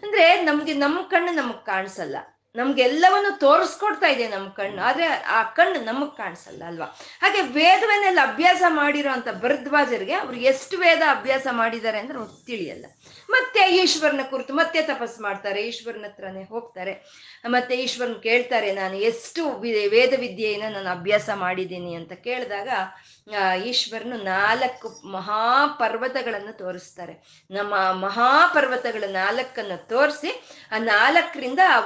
[SPEAKER 1] ಅಂದ್ರೆ ನಮ್ಗೆ ನಮ್ಮ ಕಣ್ಣು ನಮಗ್ ಕಾಣಿಸಲ್ಲ. ನಮ್ಗೆಲ್ಲವನ್ನು ತೋರಿಸ್ಕೊಡ್ತಾ ಇದೆ ನಮ್ಮ ಕಣ್ಣು. ಆದ್ರೆ ಆ ಕಣ್ಣು ನಮಗ್ ಕಾಣಿಸಲ್ಲ, ಅಲ್ವಾ? ಹಾಗೆ ವೇದವನ್ನೆಲ್ಲ ಅಭ್ಯಾಸ ಮಾಡಿರೋ ಅಂತ ಭರದ್ವಾಜರಿಗೆ ಅವ್ರು ಎಷ್ಟು ವೇದ ಅಭ್ಯಾಸ ಮಾಡಿದ್ದಾರೆ ಅಂದ್ರೆ ಅವ್ರು ತಿಳಿಯಲ್ಲ. ಮತ್ತೆ ಈಶ್ವರನ ಕುರಿತು ಮತ್ತೆ ತಪಸ್ ಮಾಡ್ತಾರೆ, ಈಶ್ವರನ ಹತ್ರನೇ ಹೋಗ್ತಾರೆ. ಮತ್ತೆ ಈಶ್ವರನ್ ಕೇಳ್ತಾರೆ, ನಾನು ಎಷ್ಟು ವೇದ ವಿದ್ಯೆಯನ್ನ ನಾನು ಅಭ್ಯಾಸ ಮಾಡಿದ್ದೀನಿ ಅಂತ ಕೇಳಿದಾಗ ಈಶ್ವರನು ನಾಲ್ಕು ಮಹಾಪರ್ವತಗಳನ್ನು ತೋರಿಸ್ತಾರೆ. ನಮ್ಮ ಮಹಾಪರ್ವತಗಳ ನಾಲ್ಕನ್ನು ತೋರಿಸಿ, ಆ ನಾಲ್ಕರಿಂದ ಆ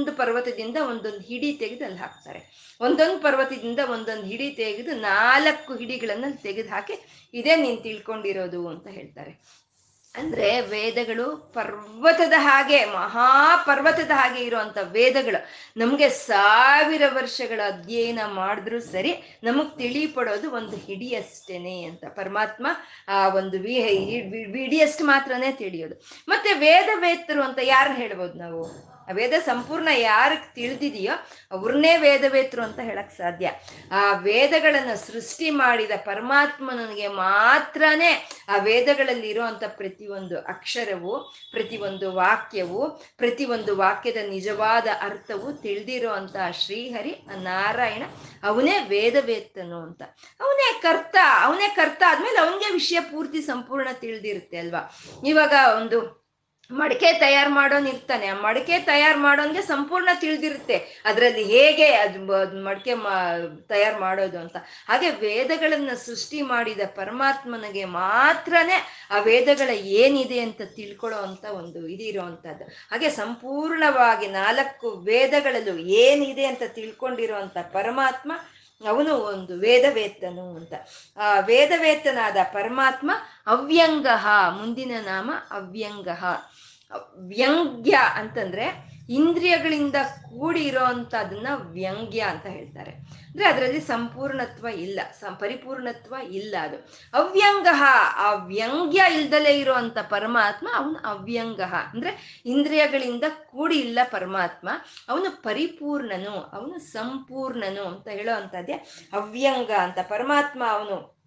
[SPEAKER 1] ಒಂದೊಂದು ಪರ್ವತದಿಂದ ಒಂದೊಂದು ಹಿಡಿ ತೆಗೆದು ಅಲ್ಲಿ ಹಾಕ್ತಾರೆ. ಒಂದೊಂದು ಪರ್ವತದಿಂದ ಒಂದೊಂದು ಹಿಡಿ ತೆಗೆದು ನಾಲ್ಕು ಹಿಡಿಗಳನ್ನು ತೆಗೆದು ಹಾಕಿ ಇದೇ ನೀನು ತಿಳ್ಕೊಂಡಿರೋದು ಅಂತ ಹೇಳ್ತಾರೆ. ಅಂದ್ರೆ ವೇದಗಳು ಪರ್ವತದ ಹಾಗೆ, ಮಹಾಪರ್ವತದ ಹಾಗೆ ಇರುವಂತ ವೇದಗಳು ನಮ್ಗೆ ಸಾವಿರ ವರ್ಷಗಳ ಅಧ್ಯಯನ ಮಾಡಿದ್ರೂ ಸರಿ ನಮಗ್ ತಿಳಿಪಡೋದು ಒಂದು ಹಿಡಿಯಷ್ಟೇನೆ ಅಂತ. ಪರಮಾತ್ಮ ಆ ಒಂದು ವಿ ಮಾತ್ರನೇ ತಿಳಿಯೋದು. ಮತ್ತೆ ವೇದ ವೇತ್ತರು ಅಂತ ಯಾರು ಹೇಳ್ಬೋದು ನಾವು? ವೇದ ಸಂಪೂರ್ಣ ಯಾರಿಗೆ ತಿಳಿದಿದೆಯೋ ಅವ್ರನ್ನೇ ವೇದವೇತ್ರು ಅಂತ ಹೇಳಕ್ ಸಾಧ್ಯ. ಆ ವೇದಗಳನ್ನು ಸೃಷ್ಟಿ ಮಾಡಿದ ಪರಮಾತ್ಮನಿಗೆ ಮಾತ್ರನೇ ಆ ವೇದಗಳಲ್ಲಿ ಇರುವಂತ ಪ್ರತಿಯೊಂದು ಅಕ್ಷರವು, ಪ್ರತಿಯೊಂದು ವಾಕ್ಯವು, ಪ್ರತಿಯೊಂದು ವಾಕ್ಯದ ನಿಜವಾದ ಅರ್ಥವು ತಿಳಿದಿರೋ ಅಂತ ಶ್ರೀಹರಿ ಆ ನಾರಾಯಣ ಅವನೇ ವೇದವೇತ್ತನು ಅಂತ. ಅವನೇ ಕರ್ತ ಅವನೇ ಕರ್ತ ಆದ್ಮೇಲೆ ಅವನಿಗೆ ವಿಷಯ ಪೂರ್ತಿ ಸಂಪೂರ್ಣ ತಿಳಿದಿರುತ್ತೆ ಅಲ್ವಾ? ಇವಾಗ ಒಂದು ಮಡಕೆ ತಯಾರು ಮಾಡೋನ್ ಇರ್ತಾನೆ ಆ ಮಡಕೆ ತಯಾರು ಮಾಡೋನ್ಗೆ ಸಂಪೂರ್ಣ ತಿಳಿದಿರುತ್ತೆ. ಅದರಲ್ಲಿ ಹೇಗೆ ಅದು ಮಡಕೆ ತಯಾರು ಮಾಡೋದು ಅಂತ. ಹಾಗೆ ವೇದಗಳನ್ನ ಸೃಷ್ಟಿ ಮಾಡಿದ ಪರಮಾತ್ಮನಿಗೆ ಮಾತ್ರನೇ ಆ ವೇದಗಳ ಏನಿದೆ ಅಂತ ತಿಳ್ಕೊಳ್ಳೋ ಅಂತ ಒಂದು ಇದಿರುವಂತಹದ್ದು ಹಾಗೆ ಸಂಪೂರ್ಣವಾಗಿ ನಾಲ್ಕು ವೇದಗಳಲ್ಲೂ ಏನಿದೆ ಅಂತ ತಿಳ್ಕೊಂಡಿರುವಂತ ಪರಮಾತ್ಮ, ಅವನು ಒಂದು ವೇದವೇತ್ತನು ಅಂತ. ಆ ವೇದವೇತ್ತನಾದ ಪರಮಾತ್ಮ ಅವ್ಯಂಗಹ ಮುಂದಿನ ನಾಮ ಅವ್ಯಂಗ. ವ್ಯಂಗ್ಯ ಅಂತಂದ್ರೆ ಇಂದ್ರಿಯಗಳಿಂದ ಕೂಡಿ ಅದನ್ನ ವ್ಯಂಗ್ಯ ಅಂತ ಹೇಳ್ತಾರೆ. ಅಂದ್ರೆ ಅದರಲ್ಲಿ ಸಂಪೂರ್ಣತ್ವ ಇಲ್ಲ ಪರಿಪೂರ್ಣತ್ವ ಇಲ್ಲ ಅದು. ಅವ್ಯಂಗ, ಆ ವ್ಯಂಗ್ಯ ಇಲ್ದಲೇ ಇರುವಂತ ಪರಮಾತ್ಮ ಅವನು ಅವ್ಯಂಗ. ಅಂದ್ರೆ ಇಂದ್ರಿಯಗಳಿಂದ ಕೂಡಿ ಇಲ್ಲ ಪರಮಾತ್ಮ, ಅವನು ಪರಿಪೂರ್ಣನು, ಅವನು ಸಂಪೂರ್ಣನು ಅಂತ ಹೇಳೋ ಅಂತದ್ದೇ ಅವ್ಯಂಗ ಅಂತ. ಪರಮಾತ್ಮ ಅವನು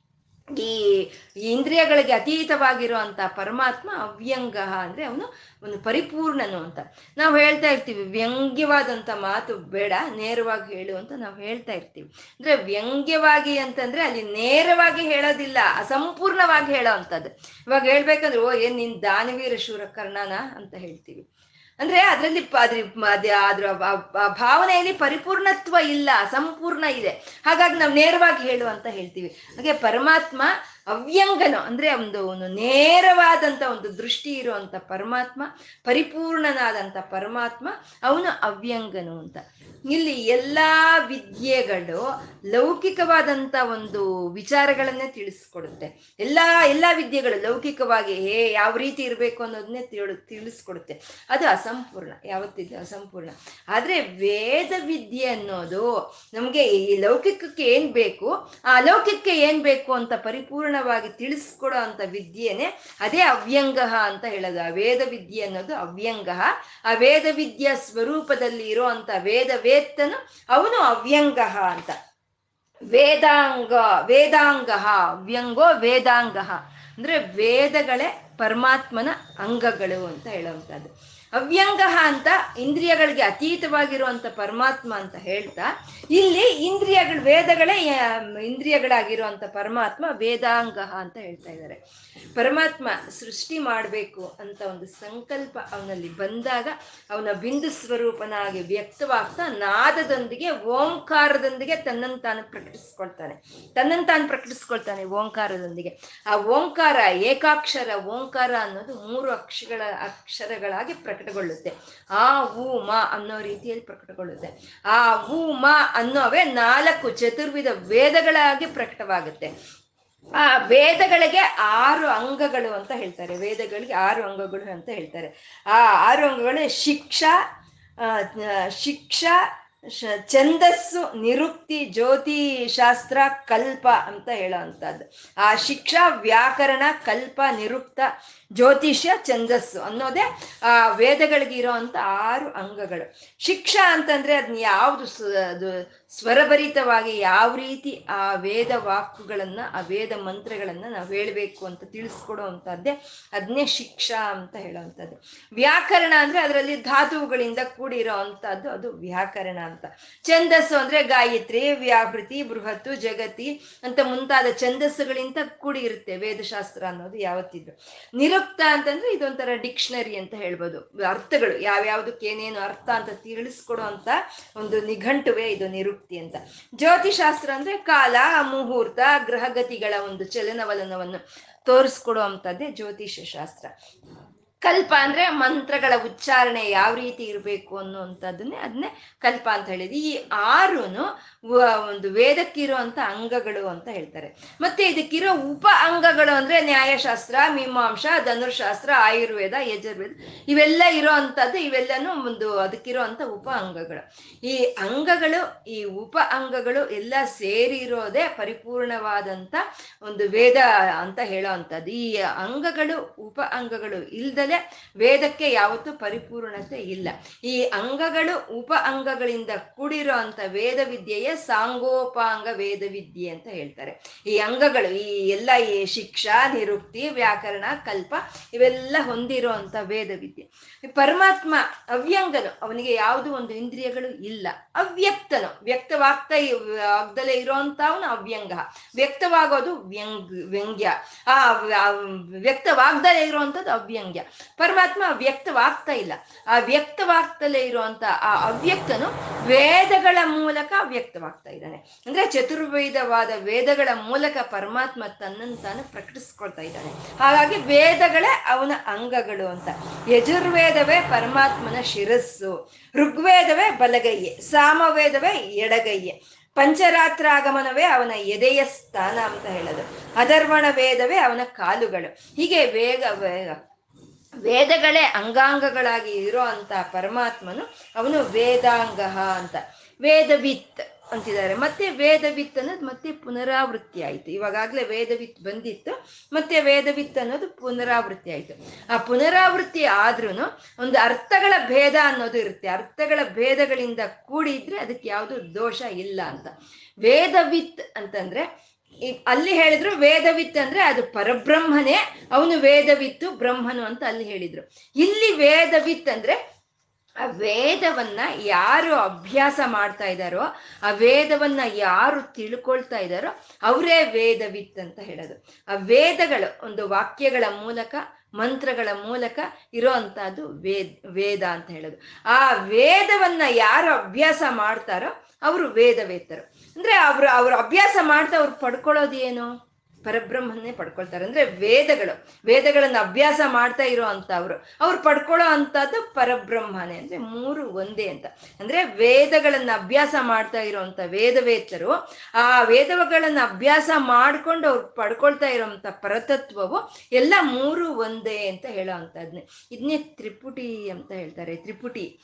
[SPEAKER 1] ಈ ಇಂದ್ರಿಯಗಳಿಗೆ ಅತೀತವಾಗಿರುವಂತ ಪರಮಾತ್ಮ ಅವ್ಯಂಗ ಅಂದ್ರೆ ಅವನು ಒಂದು ಪರಿಪೂರ್ಣನು ಅಂತ. ನಾವು ಹೇಳ್ತಾ ಇರ್ತೀವಿ ವ್ಯಂಗ್ಯವಾದಂಥ ಮಾತು ಬೇಡ, ನೇರವಾಗಿ ಹೇಳು ಅಂತ ನಾವು ಹೇಳ್ತಾ ಇರ್ತೀವಿ. ಅಂದ್ರೆ ವ್ಯಂಗ್ಯವಾಗಿ ಅಂತಂದ್ರೆ ಅಲ್ಲಿ ನೇರವಾಗಿ ಹೇಳೋದಿಲ್ಲ, ಅಸಂಪೂರ್ಣವಾಗಿ ಹೇಳೋ ಅಂಥದ್ದು. ಇವಾಗ ಹೇಳ್ಬೇಕಂದ್ರೆ, ಓ ಏನ್ ನಿನ್ ದಾನವೀರ ಶೂರ ಕರ್ಣನ ಅಂತ ಹೇಳ್ತೀವಿ. ಅಂದ್ರೆ ಅದರಲ್ಲಿ ಅದ್ರ ಭಾವನೆಯಲ್ಲಿ ಪರಿಪೂರ್ಣತ್ವ ಇಲ್ಲ, ಸಂಪೂರ್ಣ ಇದೆ. ಹಾಗಾಗಿ ನಾವು ನೇರವಾಗಿ ಹೇಳು ಅಂತ ಹೇಳ್ತೀವಿ. ಹಾಗೆ ಪರಮಾತ್ಮ ಅವ್ಯಂಗನು, ಅಂದ್ರೆ ಒಂದು ಒಂದು ನೇರವಾದಂತ ಒಂದು ದೃಷ್ಟಿ ಇರುವಂತ ಪರಮಾತ್ಮ, ಪರಿಪೂರ್ಣನಾದಂತ ಪರಮಾತ್ಮ, ಅವನು ಅವ್ಯಂಗನು ಅಂತ. ಇಲ್ಲಿ ಎಲ್ಲಾ ವಿದ್ಯೆಗಳು ಲೌಕಿಕವಾದಂತ ಒಂದು ವಿಚಾರಗಳನ್ನೇ ತಿಳಿಸ್ಕೊಡುತ್ತೆ. ಎಲ್ಲಾ ಎಲ್ಲಾ ವಿದ್ಯೆಗಳು ಲೌಕಿಕವಾಗಿ ಹೇ, ಯಾವ ರೀತಿ ಇರಬೇಕು ಅನ್ನೋದನ್ನೇ ತಿಳು, ತಿಳಿಸ್ಕೊಡುತ್ತೆ. ಅದು ಅಸಂಪೂರ್ಣ ಯಾವತ್ತಿದ್ದು ಅಸಂಪೂರ್ಣ. ಆದ್ರೆ ವೇದ ವಿದ್ಯೆ ಅನ್ನೋದು ನಮ್ಗೆ ಈ ಲೌಕಿಕಕ್ಕೆ ಏನ್ ಬೇಕು, ಆ ಅಲೌಕಿಕಕ್ಕೆ ಏನ್ ಬೇಕು ಅಂತ ಪರಿಪೂರ್ಣವಾಗಿ ತಿಳಿಸ್ಕೊಡೋ ಅಂತ ವಿದ್ಯೆನೆ ಅದೇ ಅವ್ಯಂಗ ಅಂತ ಹೇಳೋದು. ಆ ವೇದ ವಿದ್ಯೆ ಅನ್ನೋದು ಅವ್ಯಂಗ. ಆ ವೇದ ವಿದ್ಯಾ ಸ್ವರೂಪದಲ್ಲಿ ಇರುವಂತ ವೇದ ವೇತ್ತನು ಅವನು ಅವ್ಯಂಗ ಅಂತ. ವೇದಾಂಗ ವೇದಾಂಗ ವ್ಯಂಗೋ ವೇದಾಂಗ ಅಂದ್ರೆ ವೇದಗಳೇ ಪರಮಾತ್ಮನ ಅಂಗಗಳು ಅಂತ ಹೇಳುವಂಥದ್ದು. ಅವ್ಯಂಗ ಅಂತ ಇಂದ್ರಿಯಗಳಿಗೆ ಅತೀತವಾಗಿರುವಂತ ಪರಮಾತ್ಮ ಅಂತ ಹೇಳ್ತಾ, ಇಲ್ಲಿ ಇಂದ್ರಿಯಗಳು, ವೇದಗಳೇ ಇಂದ್ರಿಯಗಳಾಗಿರುವಂಥ ಪರಮಾತ್ಮ ವೇದಾಂಗ ಅಂತ ಹೇಳ್ತಾ ಇದ್ದಾರೆ. ಪರಮಾತ್ಮ ಸೃಷ್ಟಿ ಮಾಡಬೇಕು ಅಂತ ಒಂದು ಸಂಕಲ್ಪ ಅವನಲ್ಲಿ ಬಂದಾಗ, ಅವನ ಬಿಂದು ಸ್ವರೂಪನಾಗಿ ವ್ಯಕ್ತವಾಗ್ತಾ, ನಾದದೊಂದಿಗೆ, ಓಂಕಾರದೊಂದಿಗೆ ತನ್ನನ್ನು ತಾನು ಪ್ರಕಟಿಸ್ಕೊಳ್ತಾನೆ. ತನ್ನನ್ನು ತಾನು ಪ್ರಕಟಿಸ್ಕೊಳ್ತಾನೆ ಓಂಕಾರದೊಂದಿಗೆ. ಆ ಓಂಕಾರ ಏಕಾಕ್ಷರ ಓಂಕಾರ ಅನ್ನೋದು ಮೂರು ಅಕ್ಷರಗಳ ಅಕ್ಷರಗಳಾಗಿ ಪ್ರಕಟಗೊಳ್ಳುತ್ತೆ. ಆ ಊ ಅನ್ನೋ ರೀತಿಯಲ್ಲಿ ಪ್ರಕಟಗೊಳ್ಳುತ್ತೆ. ಆ ಊ ಮ ಅನ್ನೋವೇ ನಾಲ್ಕು ಚತುರ್ವಿಧ ವೇದಗಳಾಗಿ ಪ್ರಕಟವಾಗುತ್ತೆ. ಆ ವೇದಗಳಿಗೆ ಆರು ಅಂಗಗಳು ಅಂತ ಹೇಳ್ತಾರೆ. ವೇದಗಳಿಗೆ ಆರು ಅಂಗಗಳು ಅಂತ ಹೇಳ್ತಾರೆ. ಆ ಆರು ಅಂಗಗಳು ಶಿಕ್ಷಾ ಶಿಕ್ಷಾ ಛಂದಸ್ಸು ನಿರುಕ್ತಿ ಜ್ಯೋತಿ ಶಾಸ್ತ್ರ ಕಲ್ಪ ಅಂತ ಹೇಳೋ ಅಂಥದ್ದು ಆ ಶಿಕ್ಷಾ ವ್ಯಾಕರಣ, ಕಲ್ಪ, ನಿರುಕ್ತ, ಜ್ಯೋತಿಷ್ಯ, ಛಂದಸ್ಸು ಅನ್ನೋದೇ, ಆ ವೇದಗಳಿಗಿರೋ ಅಂತ ಆರು ಅಂಗಗಳು. ಶಿಕ್ಷಾ ಅಂತಂದ್ರೆ ಅದನ್ನ ಯಾವುದು ಸ್ವರಭರಿತವಾಗಿ ಯಾವ ರೀತಿ ಆ ವೇದ ವಾಕುಗಳನ್ನ, ಆ ವೇದ ಮಂತ್ರಗಳನ್ನ ನಾವು ಹೇಳಬೇಕು ಅಂತ ತಿಳಿಸ್ಕೊಡೋ ಅಂತದ್ದೇ ಅದನ್ನೇ ಶಿಕ್ಷಾ ಅಂತ ಹೇಳೋವಂಥದ್ದು ವ್ಯಾಕರಣ ಅಂದ್ರೆ ಅದರಲ್ಲಿ ಧಾತುಗಳಿಂದ ಕೂಡಿರೋ ಅಂಥದ್ದು ಅದು ವ್ಯಾಕರಣ ಅಂತ. ಛಂದಸ್ಸು ಅಂದ್ರೆ ಗಾಯತ್ರಿ ವ್ಯಾಹೃತಿ ಬೃಹತ್ತು, ಜಗತಿ ಅಂತ ಮುಂತಾದ ಛಂದಸ್ಸುಗಳಿಂದ ಕೂಡಿ ಇರುತ್ತೆ ವೇದಶಾಸ್ತ್ರ ಅನ್ನೋದು ಯಾವತ್ತಿದ್ರು. ನಿರುಕ್ತ ಅಂತಂದ್ರೆ ಇದೊಂಥರ ಡಿಕ್ಷನರಿ ಅಂತ ಹೇಳ್ಬೋದು. ಅರ್ಥಗಳು ಯಾವ್ಯಾವ್ದಕ್ಕೆ ಏನೇನು ಅರ್ಥ ಅಂತ ತಿಳಿಸ್ಕೊಡೋ ಅಂತ ಒಂದು ನಿಘಂಟುವೆ ಇದು ನಿರುಕ್ತಿ. ಅಂತ. ಜ್ಯೋತಿಷಾಸ್ತ್ರ ಅಂದ್ರೆ ಕಾಲ ಮುಹೂರ್ತ ಗ್ರಹಗತಿಗಳ ಒಂದು ಚಲನವಲನವನ್ನು ತೋರಿಸ್ಕೊಡುವಂಥದ್ದೇ ಜ್ಯೋತಿಷ್ಯ ಶಾಸ್ತ್ರ ಕಲ್ಪ ಅಂದ್ರೆ ಮಂತ್ರಗಳ ಉಚ್ಚಾರಣೆ ಯಾವ ರೀತಿ ಇರಬೇಕು ಅನ್ನುವಂಥದ್ದನ್ನೇ ಅದನ್ನೇ ಕಲ್ಪ ಅಂತ ಹೇಳಿದ್ವಿ. ಈ ಆರುನು ಒಂದು ವೇದಕ್ಕಿರುವಂತ ಅಂಗಗಳು ಅಂತ ಹೇಳ್ತಾರೆ. ಮತ್ತೆ ಇದಕ್ಕಿರೋ ಉಪ ಅಂಗಗಳು ಅಂದ್ರೆ ನ್ಯಾಯಶಾಸ್ತ್ರ, ಮೀಮಾಂಸ, ಧನುರ್ಶಾಸ್ತ್ರ, ಆಯುರ್ವೇದ, ಯಜುರ್ವೇದ ಇವೆಲ್ಲ ಇರೋ ಅಂಥದ್ದು, ಇವೆಲ್ಲನೂ ಒಂದು ಅದಕ್ಕಿರೋ ಅಂತ ಉಪ ಅಂಗಗಳು. ಈ ಅಂಗಗಳು, ಈ ಉಪ ಅಂಗಗಳು ಎಲ್ಲ ಸೇರಿರೋದೇ ಪರಿಪೂರ್ಣವಾದಂತ ಒಂದು ವೇದ ಅಂತ ಹೇಳೋ ಅಂಥದ್ದು. ಈ ಅಂಗಗಳು, ಉಪ ಅಂಗಗಳು ಇಲ್ದಲೆ ವೇದಕ್ಕೆ ಯಾವತ್ತು ಪರಿಪೂರ್ಣತೆ ಇಲ್ಲ. ಈ ಅಂಗಗಳು ಉಪ ಅಂಗಗಳಿಂದ ಕೂಡಿರೋ ಅಂತ ವೇದ ವಿದ್ಯೆಯೇ ಸಾಂಗೋಪಾಂಗ ವೇದ ವಿದ್ಯೆ ಅಂತ ಹೇಳ್ತಾರೆ. ಈ ಅಂಗಗಳು, ಈ ಎಲ್ಲ ಈ ಶಿಕ್ಷಾ ನಿರುಕ್ತಿ ವ್ಯಾಕರಣ, ಕಲ್ಪ ಇವೆಲ್ಲ ಹೊಂದಿರೋ ಅಂತ ವೇದ ವಿದ್ಯೆ. ಪರಮಾತ್ಮ ಅವ್ಯಂಗನು, ಅವನಿಗೆ ಯಾವುದು ಒಂದು ಇಂದ್ರಿಯಗಳು ಇಲ್ಲ. ಅವ್ಯಕ್ತನು, ವ್ಯಕ್ತವಾಗ್ತಾ ಆಗ್ದಲೇ ಇರೋಂಥವನು ಅವ್ಯಂಗ. ವ್ಯಕ್ತವಾಗೋದು ವ್ಯಂಗ್, ವ್ಯಂಗ್ಯ. ಆ ವ್ಯಕ್ತವಾಗ್ದಲೇ ಇರುವಂಥದ್ದು ಅವ್ಯಂಗ್ಯ. ಪರಮಾತ್ಮ ವ್ಯಕ್ತವಾಗ್ತಾ ಇಲ್ಲ. ಆ ವ್ಯಕ್ತವಾಗ್ತಲೇ ಇರುವಂತ ಆ ಅವ್ಯಕ್ತನು ವೇದಗಳ ಮೂಲಕ ವ್ಯಕ್ತವಾಗ್ತಾ ಇದ್ದಾನೆ. ಅಂದ್ರೆ ಚತುರ್ವೇದವಾದ ವೇದಗಳ ಮೂಲಕ ಪರಮಾತ್ಮ ತನ್ನನ್ನು ತಾನು ಪ್ರಕಟಿಸ್ಕೊಳ್ತಾ ಇದ್ದಾನೆ. ಹಾಗಾಗಿ ವೇದಗಳೇ ಅವನ ಅಂಗಗಳು ಅಂತ. ಯಜುರ್ವೇದವೇ ಪರಮಾತ್ಮನ ಶಿರಸ್ಸು. ಋಗ್ವೇದವೇ ಬಲಗೈಯೆ. ಸಾಮವೇದವೇ ಎಡಗೈಯೆ. ಪಂಚರಾತ್ರಾಗಮನವೇ ಅವನ ಎದೆಯ ಸ್ಥಾನ ಅಂತ ಹೇಳೋದು. ಅಧರ್ವಣ ವೇದವೇ ಅವನ ಕಾಲುಗಳು. ಹೀಗೆ ವೇಗ. ವೇದಗಳೇ ಅಂಗಾಂಗಗಳಾಗಿ ಇರೋ ಅಂತ ಪರಮಾತ್ಮನು ಅವನು ವೇದಾಂಗ ಅಂತ. ವೇದವಿತ್ ಅಂತಿದ್ದಾರೆ. ಮತ್ತೆ ವೇದವಿತ್ ಅನ್ನೋದು ಮತ್ತೆ ಪುನರಾವೃತ್ತಿ ಆಯಿತು. ಇವಾಗಲೇ ವೇದವಿತ್ ಬಂದಿತ್ತು. ಮತ್ತೆ ವೇದವಿತ್ ಅನ್ನೋದು ಪುನರಾವೃತ್ತಿ ಆಯಿತು. ಆ ಪುನರಾವೃತ್ತಿ ಆದ್ರೂ ಒಂದು ಅರ್ಥಗಳ ಭೇದ ಅನ್ನೋದು ಇರುತ್ತೆ. ಅರ್ಥಗಳ ಭೇದಗಳಿಂದ ಕೂಡಿದ್ರೆ ಅದಕ್ಕೆ ಯಾವುದು ದೋಷ ಇಲ್ಲ ಅಂತ. ವೇದವಿತ್ ಅಂತಂದ್ರೆ ಅಲ್ಲಿ ಹೇಳಿದ್ರು ವೇದವಿತ್ ಅಂದ್ರೆ ಅದು ಪರಬ್ರಹ್ಮನೇ, ಅವನು ವೇದವಿತ್ತು, ಬ್ರಹ್ಮನು ಅಂತ ಅಲ್ಲಿ ಹೇಳಿದ್ರು. ಇಲ್ಲಿ ವೇದವಿತ್ ಅಂದ್ರೆ ಆ ವೇದವನ್ನ ಯಾರು ಅಭ್ಯಾಸ ಮಾಡ್ತಾ ಇದ್ದಾರೋ, ಆ ವೇದವನ್ನ ಯಾರು ತಿಳ್ಕೊಳ್ತಾ ಇದ್ದಾರೋ, ಅವರೇ ವೇದವಿತ್ ಅಂತ ಹೇಳೋದು. ಆ ವೇದಗಳು ಒಂದು ವಾಕ್ಯಗಳ ಮೂಲಕ, ಮಂತ್ರಗಳ ಮೂಲಕ ಇರೋ ಅಂಥದ್ದು ವೇದ ವೇದ ಅಂತ ಹೇಳೋದು. ಆ ವೇದವನ್ನ ಯಾರು ಅಭ್ಯಾಸ ಮಾಡ್ತಾರೋ, ಅವರು ವೇದವೇತ್ತರು. ಅಂದ್ರೆ ಅವರು ಅವ್ರು ಅಭ್ಯಾಸ ಮಾಡ್ತಾ ಅವ್ರು ಪಡ್ಕೊಳ್ಳೋದು ಏನು? ಪರಬ್ರಹ್ಮನ್ನೇ ಪಡ್ಕೊಳ್ತಾರೆ. ಅಂದ್ರೆ ವೇದಗಳು, ವೇದಗಳನ್ನ ಅಭ್ಯಾಸ ಮಾಡ್ತಾ ಇರೋ ಅಂತ ಅವರು ಅವ್ರು ಪಡ್ಕೊಳ್ಳೋ ಅಂತದ್ದು ಪರಬ್ರಹ್ಮನೇ ಅಂದ್ರೆ ಮೂರು ಒಂದೇ ಅಂತ. ಅಂದ್ರೆ ವೇದಗಳನ್ನ ಅಭ್ಯಾಸ ಮಾಡ್ತಾ ಇರೋಂಥ ವೇದವೇತ್ತರು, ಆ ವೇದಗಳನ್ನ ಅಭ್ಯಾಸ ಮಾಡ್ಕೊಂಡು ಅವ್ರು ಪಡ್ಕೊಳ್ತಾ ಇರೋಂಥ ಪರತತ್ವವು ಎಲ್ಲ ಮೂರು ಒಂದೇ ಅಂತ ಹೇಳೋ ಅಂತದ್ನೆ ಇದನ್ನೇ ತ್ರಿಪುಟಿ ಅಂತ ಹೇಳ್ತಾರೆ. ತ್ರಿಪುಟಿ.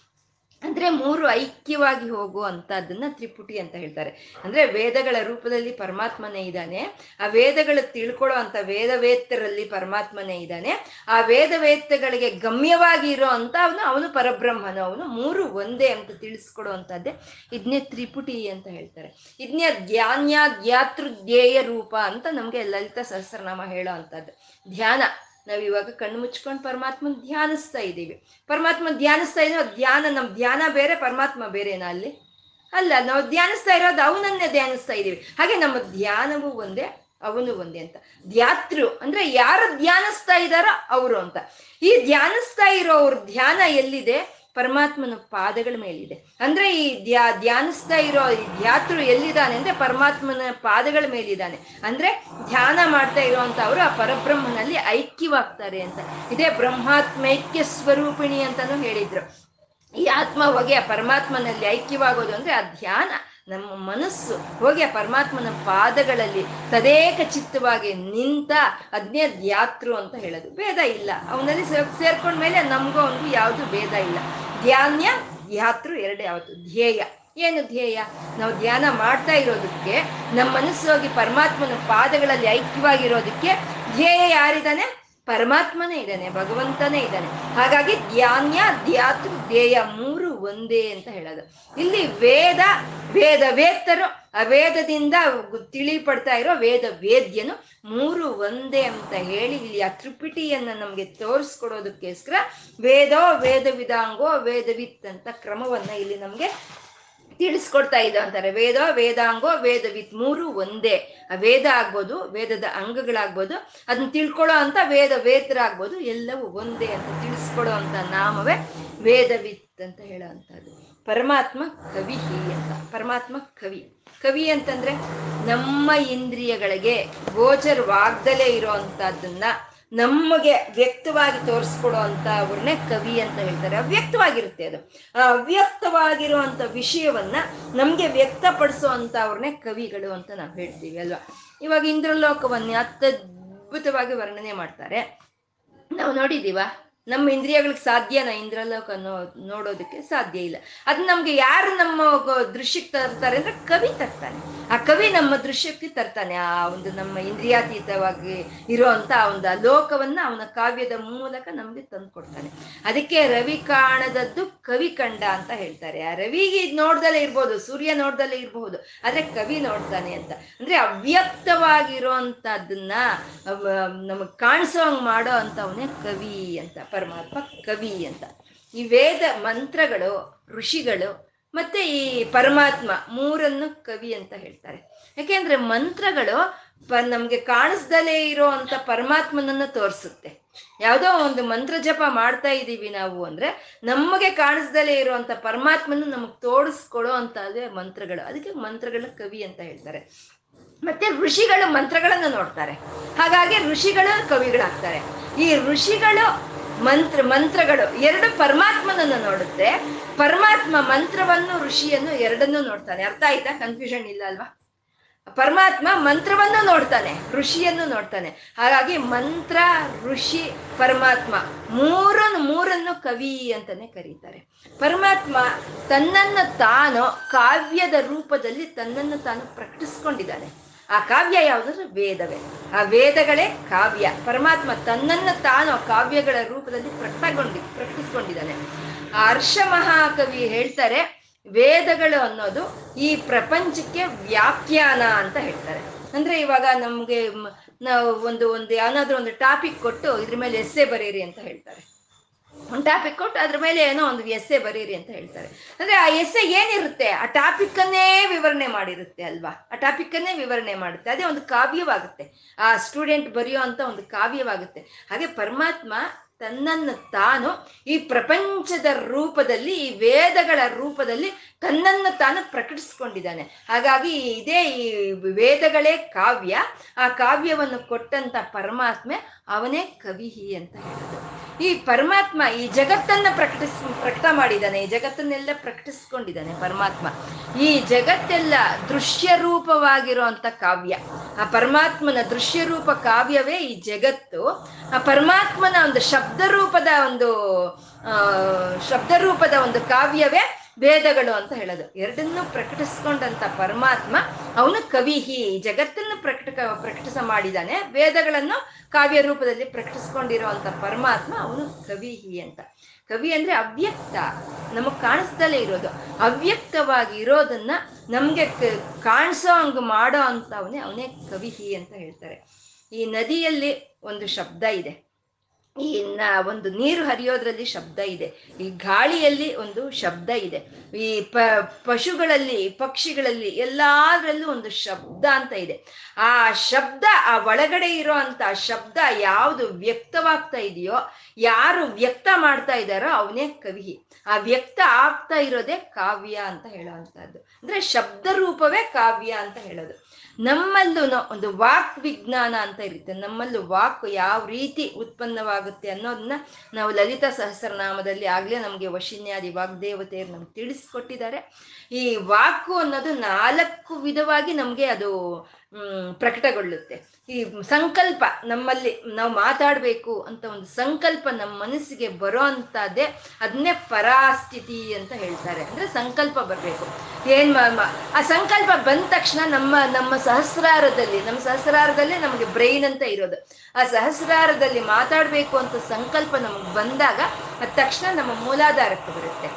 [SPEAKER 1] ಅಂದ್ರೆ ಮೂರು ಐಕ್ಯವಾಗಿ ಹೋಗುವಂತದನ್ನ ತ್ರಿಪುಟಿ ಅಂತ ಹೇಳ್ತಾರೆ. ಅಂದ್ರೆ ವೇದಗಳ ರೂಪದಲ್ಲಿ ಪರಮಾತ್ಮನೇ ಇದ್ದಾನೆ. ಆ ವೇದಗಳು ತಿಳ್ಕೊಳ್ಳೋ ಅಂತ ವೇದವೇತ್ತರಲ್ಲಿ ಪರಮಾತ್ಮನೇ ಇದ್ದಾನೆ. ಆ ವೇದವೇತ್ತಗಳಿಗೆ ಗಮ್ಯವಾಗಿ ಇರೋ ಅಂತ ಅವನು ಅವನು ಪರಬ್ರಹ್ಮನು. ಅವನು ಮೂರು ಒಂದೇ ಅಂತ ತಿಳಿಸ್ಕೊಡೋ ಅಂತದ್ದೇ ಇದನ್ನೇ ತ್ರಿಪುಟಿ ಅಂತ ಹೇಳ್ತಾರೆ. ಇದನ್ನೇ ಧ್ಯಾನ್ಯ ಧ್ಯಾತೃಧ್ಯೇಯ ರೂಪ ಅಂತ ನಮ್ಗೆ ಲಲಿತ ಸಹಸ್ರನಾಮ ಹೇಳೋ ಅಂತದ್ದು. ಧ್ಯಾನ. ನಾವ್ ಇವಾಗ ಕಣ್ಣು ಮುಚ್ಕೊಂಡು ಪರಮಾತ್ಮನ ಧ್ಯಾನಿಸ್ತಾ ಇದ್ದೀವಿ. ಪರಮಾತ್ಮ ಧ್ಯಾನಿಸ್ತಾ ಇದ್ದೀವಿ ಧ್ಯಾನ ನಮ್ಮ ಧ್ಯಾನ ಬೇರೆ, ಪರಮಾತ್ಮ ಬೇರೆನಾ ಅಲ್ಲಿ? ಅಲ್ಲ, ನಾವು ಧ್ಯಾನಿಸ್ತಾ ಇರೋದು ಅವನನ್ನೇ ಧ್ಯಾನಿಸ್ತಾ ಇದ್ದೀವಿ. ಹಾಗೆ ನಮ್ಮ ಧ್ಯಾನವೂ ಒಂದೇ, ಅವನು ಒಂದೇ ಅಂತ. ಧ್ಯಾತೃ ಅಂದ್ರೆ ಯಾರು ಧ್ಯಾನಿಸ್ತಾ ಇದ್ದಾರೋ ಅವರು ಅಂತ. ಈ ಧ್ಯಾನಿಸ್ತಾ ಇರೋ ಅವ್ರ ಧ್ಯಾನ ಎಲ್ಲಿದೆ? ಪರಮಾತ್ಮನ ಪಾದಗಳ ಮೇಲಿದೆ. ಅಂದ್ರೆ ಈ ಧ್ಯಾ, ಧ್ಯಾನಿಸ್ತಾ ಇರೋ ಧ್ಯಾತೃ ಎಲ್ಲಿದ್ದಾನೆ ಅಂದ್ರೆ ಪರಮಾತ್ಮನ ಪಾದಗಳ ಮೇಲಿದ್ದಾನೆ. ಅಂದ್ರೆ ಧ್ಯಾನ ಮಾಡ್ತಾ ಇರುವಂತ ಅವರು ಆ ಪರಬ್ರಹ್ಮನಲ್ಲಿ ಐಕ್ಯವಾಗ್ತಾರೆ ಅಂತ. ಇದೇ ಬ್ರಹ್ಮಾತ್ಮೈಕ್ಯ ಸ್ವರೂಪಿಣಿ ಅಂತಾನು ಹೇಳಿದ್ರು. ಈ ಆತ್ಮ ಹೋಗಿ ಪರಮಾತ್ಮನಲ್ಲಿ ಐಕ್ಯವಾಗೋದು ಅಂದ್ರೆ ಆ ಧ್ಯಾನ. ನಮ್ಮ ಮನಸ್ಸು, ಹೋಗಿ ಆ ಪರಮಾತ್ಮನ ಪಾದಗಳಲ್ಲಿ ತದೇಕ ಚಿತ್ತವಾಗಿ ನಿಂತ ಅಜ್ಞೆ ಧ್ಯಾತೃ ಅಂತ ಹೇಳೋದು. ಭೇದ ಇಲ್ಲ. ಅವನಲ್ಲಿ ಸೇರ್ಕೊಂಡ ಮೇಲೆ ನಮಗೂ ಅವನಿಗೂ ಯಾವುದು ಭೇದ ಇಲ್ಲ. ಧ್ಯಾನ್ಯ ಧ್ಯಾತೃ ಎರಡು ಯಾವತ್ತು ಧ್ಯೇಯ. ಏನು ಧ್ಯೇಯ? ನಾವು ಧ್ಯಾನ ಮಾಡ್ತಾ ಇರೋದಕ್ಕೆ, ನಮ್ಮ ಮನಸ್ಸು ಹೋಗಿ ಪರಮಾತ್ಮನ ಪಾದಗಳಲ್ಲಿ ಐಕ್ಯವಾಗಿರೋದಕ್ಕೆ ಧ್ಯೇಯ ಯಾರಿದ್ದಾನೆ? ಪರಮಾತ್ಮನೇ ಇದ್ದಾನೆ, ಭಗವಂತನೇ ಇದ್ದಾನೆ. ಹಾಗಾಗಿ ಧ್ಯಾನ್ಯ ಧ್ಯಾತೃ ಧ್ಯೇಯ ಮೂರು ಒಂದೇ ಅಂತ ಹೇಳೋದು. ಇಲ್ಲಿ ವೇದ ವೇದ ವೇತ್ತರು ಅವೇದದಿಂದ ತಿಳಿಪಡ್ತಾ ಇರೋ ವೇದ ವೇದ್ಯನು ಮೂರು ಒಂದೇ ಅಂತ ಹೇಳಿ ಇಲ್ಲಿ ಆ ತ್ರಿಪಿಟಿಯನ್ನ ನಮಗೆ ತೋರಿಸ್ಕೊಡೋದಕ್ಕೋಸ್ಕರ ವೇದೋ ವೇದ ವಿಧಾಂಗೋ ವೇದವಿತ್ ಅಂತ ಕ್ರಮವನ್ನ ಇಲ್ಲಿ ನಮ್ಗೆ ತಿಳಿಸ್ಕೊಡ್ತಾ ಇದ್ದ ಅಂತಾರೆ. ವೇದ, ವೇದಾಂಗೋ, ವೇದವಿತ್ ಮೂರು ಒಂದೇ. ವೇದ ಆಗ್ಬೋದು, ವೇದದ ಅಂಗಗಳಾಗ್ಬೋದು, ಅದನ್ನ ತಿಳ್ಕೊಳ್ಳೋ ಅಂತ ವೇದ ವೇತ್ರ ಆಗ್ಬೋದು ಎಲ್ಲವೂ ಒಂದೇ ಅಂತ ತಿಳಿಸ್ಕೊಡೋ ಅಂತ ನಾಮವೇ ವೇದವಿತ್ ಅಂತ ಹೇಳೋ ಅಂತದ್ದು ಪರಮಾತ್ಮ ಕವಿ ಅಂತ. ಪರಮಾತ್ಮ ಕವಿ. ಕವಿ ಅಂತಂದ್ರೆ ನಮ್ಮ ಇಂದ್ರಿಯಗಳಿಗೆ ಗೋಚರವಾಗ್ದಲೇ ಇರೋ ಅಂಥದ್ದನ್ನ ನಮಗೆ ವ್ಯಕ್ತವಾಗಿ ತೋರಿಸ್ಕೊಡೋ ಅಂತ ಅವ್ರನ್ನೇ ಕವಿ ಅಂತ ಹೇಳ್ತಾರೆ. ಅವ್ಯಕ್ತವಾಗಿರುತ್ತೆ ಅದು. ಆ ಅವ್ಯಕ್ತವಾಗಿರುವಂತ ವಿಷಯವನ್ನ ನಮ್ಗೆ ವ್ಯಕ್ತಪಡಿಸೋ ಅಂತ ಅವ್ರನ್ನೇ ಕವಿಗಳು ಅಂತ ನಾವು ಹೇಳ್ತೀವಿ, ಅಲ್ವಾ? ಇವಾಗ ಇಂದ್ರಲೋಕವನ್ನ ಅತ್ಯದ್ಭುತವಾಗಿ ವರ್ಣನೆ ಮಾಡ್ತಾರೆ. ನಾವು ನೋಡಿದೀವ ನಮ್ಮ ಇಂದ್ರಿಯಗಳಿಗೆ ಸಾಧ್ಯನಾ ಇಂದ್ರಲೋಕ ನೋಡೋದಕ್ಕೆ ಸಾಧ್ಯ ಇಲ್ಲ. ಅದು ನಮ್ಗೆ ಯಾರು ನಮ್ಮ ದೃಶ್ಯಕ್ಕೆ ತರ್ತಾರೆ ಅಂದ್ರೆ ಕವಿ ತರ್ತಾನೆ. ಆ ಕವಿ ನಮ್ಮ ದೃಶ್ಯಕ್ಕೆ ತರ್ತಾನೆ. ಆ ಒಂದು ನಮ್ಮ ಇಂದ್ರಿಯಾತೀತವಾಗಿ ಇರುವಂತ ಒಂದು ಲೋಕವನ್ನ ಅವನ ಕಾವ್ಯದ ಮೂಲಕ ನಮ್ಗೆ ತಂದು ಕೊಡ್ತಾನೆ. ಅದಕ್ಕೆ ರವಿ ಕಾಣದದ್ದು ಕವಿ ಕಂಡ ಅಂತ ಹೇಳ್ತಾರೆ. ಆ ರವಿಗೆ ನೋಡ್ದಲೇ ಇರ್ಬೋದು, ಸೂರ್ಯ ನೋಡ್ದಲೇ ಇರಬಹುದು ಆದ್ರೆ ಕವಿ ನೋಡ್ತಾನೆ ಅಂತ. ಅಂದ್ರೆ ಅವ್ಯಕ್ತವಾಗಿರುವಂತದ್ದನ್ನ ನಮಗ್ ಕಾಣಿಸೋ ಹಂಗ್ ಮಾಡೋ ಅಂತವನೇ ಕವಿ ಅಂತ. ಪರಮಾತ್ಮ ಕವಿ ಅಂತ. ಈ ವೇದ ಮಂತ್ರಗಳು, ಋಷಿಗಳು ಮತ್ತೆ ಈ ಪರಮಾತ್ಮ ಮೂರನ್ನು ಕವಿ ಅಂತ ಹೇಳ್ತಾರೆ. ಯಾಕೆಂದ್ರೆ ಮಂತ್ರಗಳು ಪ ನಮ್ಗೆ ಕಾಣಿಸ್ದಲೇ ಇರೋ ಅಂತ ಪರಮಾತ್ಮನನ್ನ ತೋರಿಸುತ್ತೆ. ಯಾವುದೋ ಒಂದು ಮಂತ್ರ ಜಪ ಮಾಡ್ತಾ ಇದ್ದೀವಿ ನಾವು ಅಂದ್ರೆ ನಮಗೆ ಕಾಣಿಸ್ದಲೇ ಇರುವಂತ ಪರಮಾತ್ಮನ ನಮಗೆ ತೋರಿಸ್ಕೊಡೋ ಅಂತ ಮಂತ್ರಗಳು. ಅದಕ್ಕೆ ಮಂತ್ರಗಳ ಕವಿ ಅಂತ ಹೇಳ್ತಾರೆ. ಮತ್ತೆ ಋಷಿಗಳು ಮಂತ್ರಗಳನ್ನು ನೋಡ್ತಾರೆ. ಹಾಗಾಗಿ ಋಷಿಗಳು ಕವಿಗಳಾಗ್ತಾರೆ. ಈ ಋಷಿಗಳು ಮಂತ್ರ ಮಂತ್ರಗಳು ಎರಡು ಪರಮಾತ್ಮನನ್ನು ನೋಡುತ್ತೆ. ಪರಮಾತ್ಮ ಮಂತ್ರವನ್ನು, ಋಷಿಯನ್ನು ಎರಡನ್ನೂ ನೋಡ್ತಾನೆ. ಅರ್ಥ ಆಯ್ತಾ? ಕನ್ಫ್ಯೂಷನ್ ಇಲ್ಲ ಅಲ್ವಾ? ಪರಮಾತ್ಮ ಮಂತ್ರವನ್ನು ನೋಡ್ತಾನೆ, ಋಷಿಯನ್ನು ನೋಡ್ತಾನೆ. ಹಾಗಾಗಿ ಮಂತ್ರ, ಋಷಿ, ಪರಮಾತ್ಮ ಮೂರನ್ನು ಮೂರನ್ನು ಕವಿ ಅಂತಾನೆ ಕರೀತಾರೆ. ಪರಮಾತ್ಮ ತನ್ನನ್ನು ತಾನು ಕಾವ್ಯದ ರೂಪದಲ್ಲಿ ತನ್ನನ್ನು ತಾನು ಪ್ರಕಟಿಸ್ಕೊಂಡಿದ್ದಾನೆ. ಆ ಕಾವ್ಯ ಯಾವುದಂದ್ರೆ ವೇದವೇ? ಆ ವೇದಗಳೇ ಕಾವ್ಯ. ಪರಮಾತ್ಮ ತನ್ನನ್ನು ತಾನು ಕಾವ್ಯಗಳ ರೂಪದಲ್ಲಿ ಪ್ರಕಟಗೊಂಡಿ, ಪ್ರಕಟಿಸ್ಕೊಂಡಿದ್ದಾನೆ. ಆ ಹರ್ಷ ಮಹಾಕವಿ ಹೇಳ್ತಾರೆ, ವೇದಗಳು ಅನ್ನೋದು ಈ ಪ್ರಪಂಚಕ್ಕೆ ವ್ಯಾಖ್ಯಾನ ಅಂತ ಹೇಳ್ತಾರೆ. ಅಂದ್ರೆ ಇವಾಗ ನಮ್ಗೆ ನಾವು ಒಂದು ಒಂದು ಯಾವ್ದಾದ್ರು ಒಂದು ಟಾಪಿಕ್ ಕೊಟ್ಟು ಇದ್ರ ಮೇಲೆ ಎಸ್ಸೆ ಬರೀರಿ ಅಂತ ಹೇಳ್ತಾರೆ. ಒಂದು ಟಾಪಿಕ್ ಕೊಟ್ಟು ಅದ್ರ ಮೇಲೆ ಏನೋ ಒಂದು ಎಸ್ಸೆ ಬರೀರಿ ಅಂತ ಹೇಳ್ತಾರೆ. ಅಂದ್ರೆ ಆ ಎಸ್ಸೆ ಏನಿರುತ್ತೆ? ಆ ಟಾಪಿಕ್ ಅನ್ನೇ ವಿವರಣೆ ಮಾಡಿರುತ್ತೆ ಅಲ್ವಾ? ಆ ಟಾಪಿಕ್ ಅನ್ನೇ ವಿವರಣೆ ಮಾಡುತ್ತೆ. ಅದೇ ಒಂದು ಕಾವ್ಯವಾಗುತ್ತೆ. ಆ ಸ್ಟೂಡೆಂಟ್ ಬರೆಯೋ ಅಂತ ಒಂದು ಕಾವ್ಯವಾಗುತ್ತೆ. ಹಾಗೆ ಪರಮಾತ್ಮ ತನ್ನನ್ನು ತಾನು ಈ ಪ್ರಪಂಚದ ರೂಪದಲ್ಲಿ, ಈ ವೇದಗಳ ರೂಪದಲ್ಲಿ ತನ್ನನ್ನು ತಾನು ಪ್ರಕಟಿಸ್ಕೊಂಡಿದ್ದಾನೆ. ಹಾಗಾಗಿ ಇದೇ ಈ ವೇದಗಳೇ ಕಾವ್ಯ. ಆ ಕಾವ್ಯವನ್ನು ಕೊಟ್ಟಂತ ಪರಮಾತ್ಮೆ ಅವನೇ ಕವಿಹಿ ಅಂತ ಹೇಳೋದು ಈ ಪರಮಾತ್ಮ ಈ ಜಗತ್ತನ್ನ ಪ್ರಕಟಿಸ್, ಪ್ರಕಟ ಮಾಡಿದ್ದಾನೆ, ಈ ಜಗತ್ತನ್ನೆಲ್ಲ ಪ್ರಕಟಿಸ್ಕೊಂಡಿದ್ದಾನೆ ಪರಮಾತ್ಮ. ಈ ಜಗತ್ತೆಲ್ಲ ದೃಶ್ಯ ರೂಪವಾಗಿರುವಂತ ಕಾವ್ಯ. ಆ ಪರಮಾತ್ಮನ ದೃಶ್ಯ ರೂಪ ಕಾವ್ಯವೇ ಈ ಜಗತ್ತು. ಆ ಪರಮಾತ್ಮನ ಒಂದು ಶಬ್ದ ರೂಪದ ಒಂದು ಶಬ್ದ ರೂಪದ ಒಂದು ಕಾವ್ಯವೇ ವೇದಗಳು ಅಂತ ಹೇಳೋದು. ಎರಡನ್ನೂ ಪ್ರಕಟಿಸ್ಕೊಂಡಂತ ಪರಮಾತ್ಮ ಅವನು ಕವಿಹಿ ಜಗತ್ತನ್ನು ಪ್ರಕಟ ಪ್ರಕಟಿಸ ಮಾಡಿದಾನೆ ವೇದಗಳನ್ನು ಕಾವ್ಯ ರೂಪದಲ್ಲಿ ಪ್ರಕಟಿಸ್ಕೊಂಡಿರುವಂತ ಪರಮಾತ್ಮ ಅವನು ಕವಿಹಿ ಅಂತ. ಕವಿ ಅಂದ್ರೆ ಅವ್ಯಕ್ತ. ನಮಗ್ ಕಾಣಿಸ್ದಲೇ ಇರೋದು. ಅವ್ಯಕ್ತವಾಗಿ ಇರೋದನ್ನ ನಮ್ಗೆ ಕಾಣಿಸೋ ಹಂಗ ಮಾಡೋ ಅಂತ ಅವನೇ ಅವನೇ ಕವಿಹಿ ಅಂತ ಹೇಳ್ತಾರೆ. ಈ ನದಿಯಲ್ಲಿ ಒಂದು ಶಬ್ದ ಇದೆ. ಈ ಒಂದು ನೀರು ಹರಿಯೋದ್ರಲ್ಲಿ ಶಬ್ದ ಇದೆ. ಈ ಗಾಳಿಯಲ್ಲಿ ಒಂದು ಶಬ್ದ ಇದೆ. ಈ ಪ, ಪಶುಗಳಲ್ಲಿ, ಪಕ್ಷಿಗಳಲ್ಲಿ ಎಲ್ಲಾದ್ರಲ್ಲೂ ಒಂದು ಶಬ್ದ ಅಂತ ಇದೆ. ಆ ಶಬ್ದ, ಆ ಒಳಗಡೆ ಇರೋ ಅಂತ ಶಬ್ದ ಯಾವುದು ವ್ಯಕ್ತವಾಗ್ತಾ ಇದೆಯೋ, ಯಾರು ವ್ಯಕ್ತ ಮಾಡ್ತಾ ಇದ್ದಾರೋ ಅವನೇ ಕವಿ. ಆ ವ್ಯಕ್ತ ಆಗ್ತಾ ಇರೋದೇ ಕಾವ್ಯ ಅಂತ ಹೇಳೋವಂಥದ್ದು ಅಂದ್ರೆ ಶಬ್ದ ರೂಪವೇ ಕಾವ್ಯ ಅಂತ ಹೇಳೋದು. ನಮ್ಮಲ್ಲೂ ಒಂದು ವಾಕ್ ವಿಜ್ಞಾನ ಅಂತ ಇರುತ್ತೆ. ನಮ್ಮಲ್ಲೂ ವಾಕ್ ಯಾವ ರೀತಿ ಉತ್ಪನ್ನವಾಗುತ್ತೆ ಅನ್ನೋದನ್ನ ನಾವು ಲಲಿತಾ ಸಹಸ್ರನಾಮದಲ್ಲಿ ಆಗಲೇ ನಮಗೆ ವಶಿನ್ಯಾದಿ ವಾಗ್ದೇವತೆಯರು ನಮ್ಗೆ ತಿಳಿಸ್ಕೊಟ್ಟಿದ್ದಾರೆ. ಈ ವಾಕು ಅನ್ನೋದು ನಾಲ್ಕು ವಿಧವಾಗಿ ನಮಗೆ ಅದು ಪ್ರಕಟಗೊಳ್ಳುತ್ತೆ. ಈ ಸಂಕಲ್ಪ ನಮ್ಮಲ್ಲಿ ನಾವು ಮಾತಾಡಬೇಕು ಅಂತ ಒಂದು ಸಂಕಲ್ಪ ನಮ್ಮ ಮನಸ್ಸಿಗೆ ಬರೋ ಅಂಥದ್ದೇ ಅದನ್ನೇ ಪರಾಸ್ಥಿತಿ ಅಂತ ಹೇಳ್ತಾರೆ. ಅಂದ್ರೆ ಸಂಕಲ್ಪ ಬರಬೇಕು. ಏನ್ ಆ ಸಂಕಲ್ಪ ಬಂದ ತಕ್ಷಣ ನಮ್ಮ ನಮ್ಮ ಸಹಸ್ರಾರದಲ್ಲಿ, ನಮ್ಮ ಸಹಸ್ರಾರದಲ್ಲೇ ನಮಗೆ ಬ್ರೈನ್ ಅಂತ ಇರೋದು. ಆ ಸಹಸ್ರಾರದಲ್ಲಿ ಮಾತಾಡಬೇಕು ಅಂತ ಸಂಕಲ್ಪ ನಮಗೆ ಬಂದಾಗ ಅದ ತಕ್ಷಣ ನಮ್ಮ ಮೂಲಾಧಾರಕ್ಕೆ ಬರುತ್ತೆ.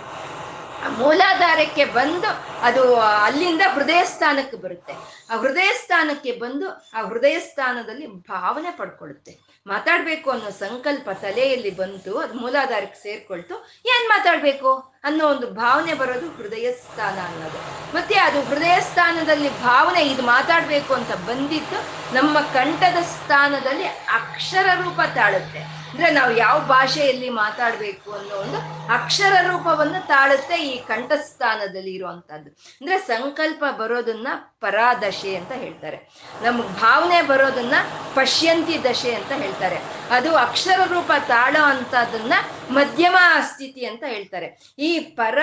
[SPEAKER 1] ಮೂಲಾಧಾರಕ್ಕೆ ಬಂದು ಅದು ಅಲ್ಲಿಂದ ಹೃದಯ ಸ್ಥಾನಕ್ಕೆ ಬರುತ್ತೆ. ಆ ಹೃದಯ ಸ್ಥಾನಕ್ಕೆ ಬಂದು ಆ ಹೃದಯ ಸ್ಥಾನದಲ್ಲಿ ಭಾವನೆ ಪಡ್ಕೊಳ್ಳುತ್ತೆ. ಮಾತಾಡ್ಬೇಕು ಅನ್ನೋ ಸಂಕಲ್ಪ ತಲೆಯಲ್ಲಿ ಬಂತು ಅದು ಮೂಲಾಧಾರಕ್ಕೆ ಸೇರ್ಕೊಳ್ತು. ಏನ್ ಮಾತಾಡ್ಬೇಕು ಅನ್ನೋ ಒಂದು ಭಾವನೆ ಬರೋದು ಹೃದಯ ಸ್ಥಾನ ಅನ್ನೋದು. ಮತ್ತೆ ಅದು ಹೃದಯ ಸ್ಥಾನದಲ್ಲಿ ಭಾವನೆ ಇದು ಮಾತಾಡ್ಬೇಕು ಅಂತ ಬಂದಿದ್ದು ನಮ್ಮ ಕಂಠದ ಸ್ಥಾನದಲ್ಲಿ ಅಕ್ಷರ ರೂಪ ತಾಳುತ್ತೆ. ಅಂದ್ರೆ ನಾವು ಯಾವ ಭಾಷೆಯಲ್ಲಿ ಮಾತಾಡ್ಬೇಕು ಅನ್ನೋ ಒಂದು ಅಕ್ಷರ ರೂಪವನ್ನು ತಾಳುತ್ತೆ ಈ ಕಂಠಸ್ಥಾನದಲ್ಲಿ ಇರುವಂತಹದ್ದು. ಅಂದ್ರೆ ಸಂಕಲ್ಪ ಬರೋದನ್ನ ಪರಾದಶೆ ಅಂತ ಹೇಳ್ತಾರೆ. ನಮ್ಗೆ ಭಾವನೆ ಬರೋದನ್ನ ಪಶ್ಯಂತಿ ದಶೆ ಅಂತ ಹೇಳ್ತಾರೆ. ಅದು ಅಕ್ಷರ ರೂಪ ತಾಳೋ ಅಂತದನ್ನ ಮಧ್ಯಮ ಸ್ಥಿತಿ ಅಂತ ಹೇಳ್ತಾರೆ. ಈ ಪರ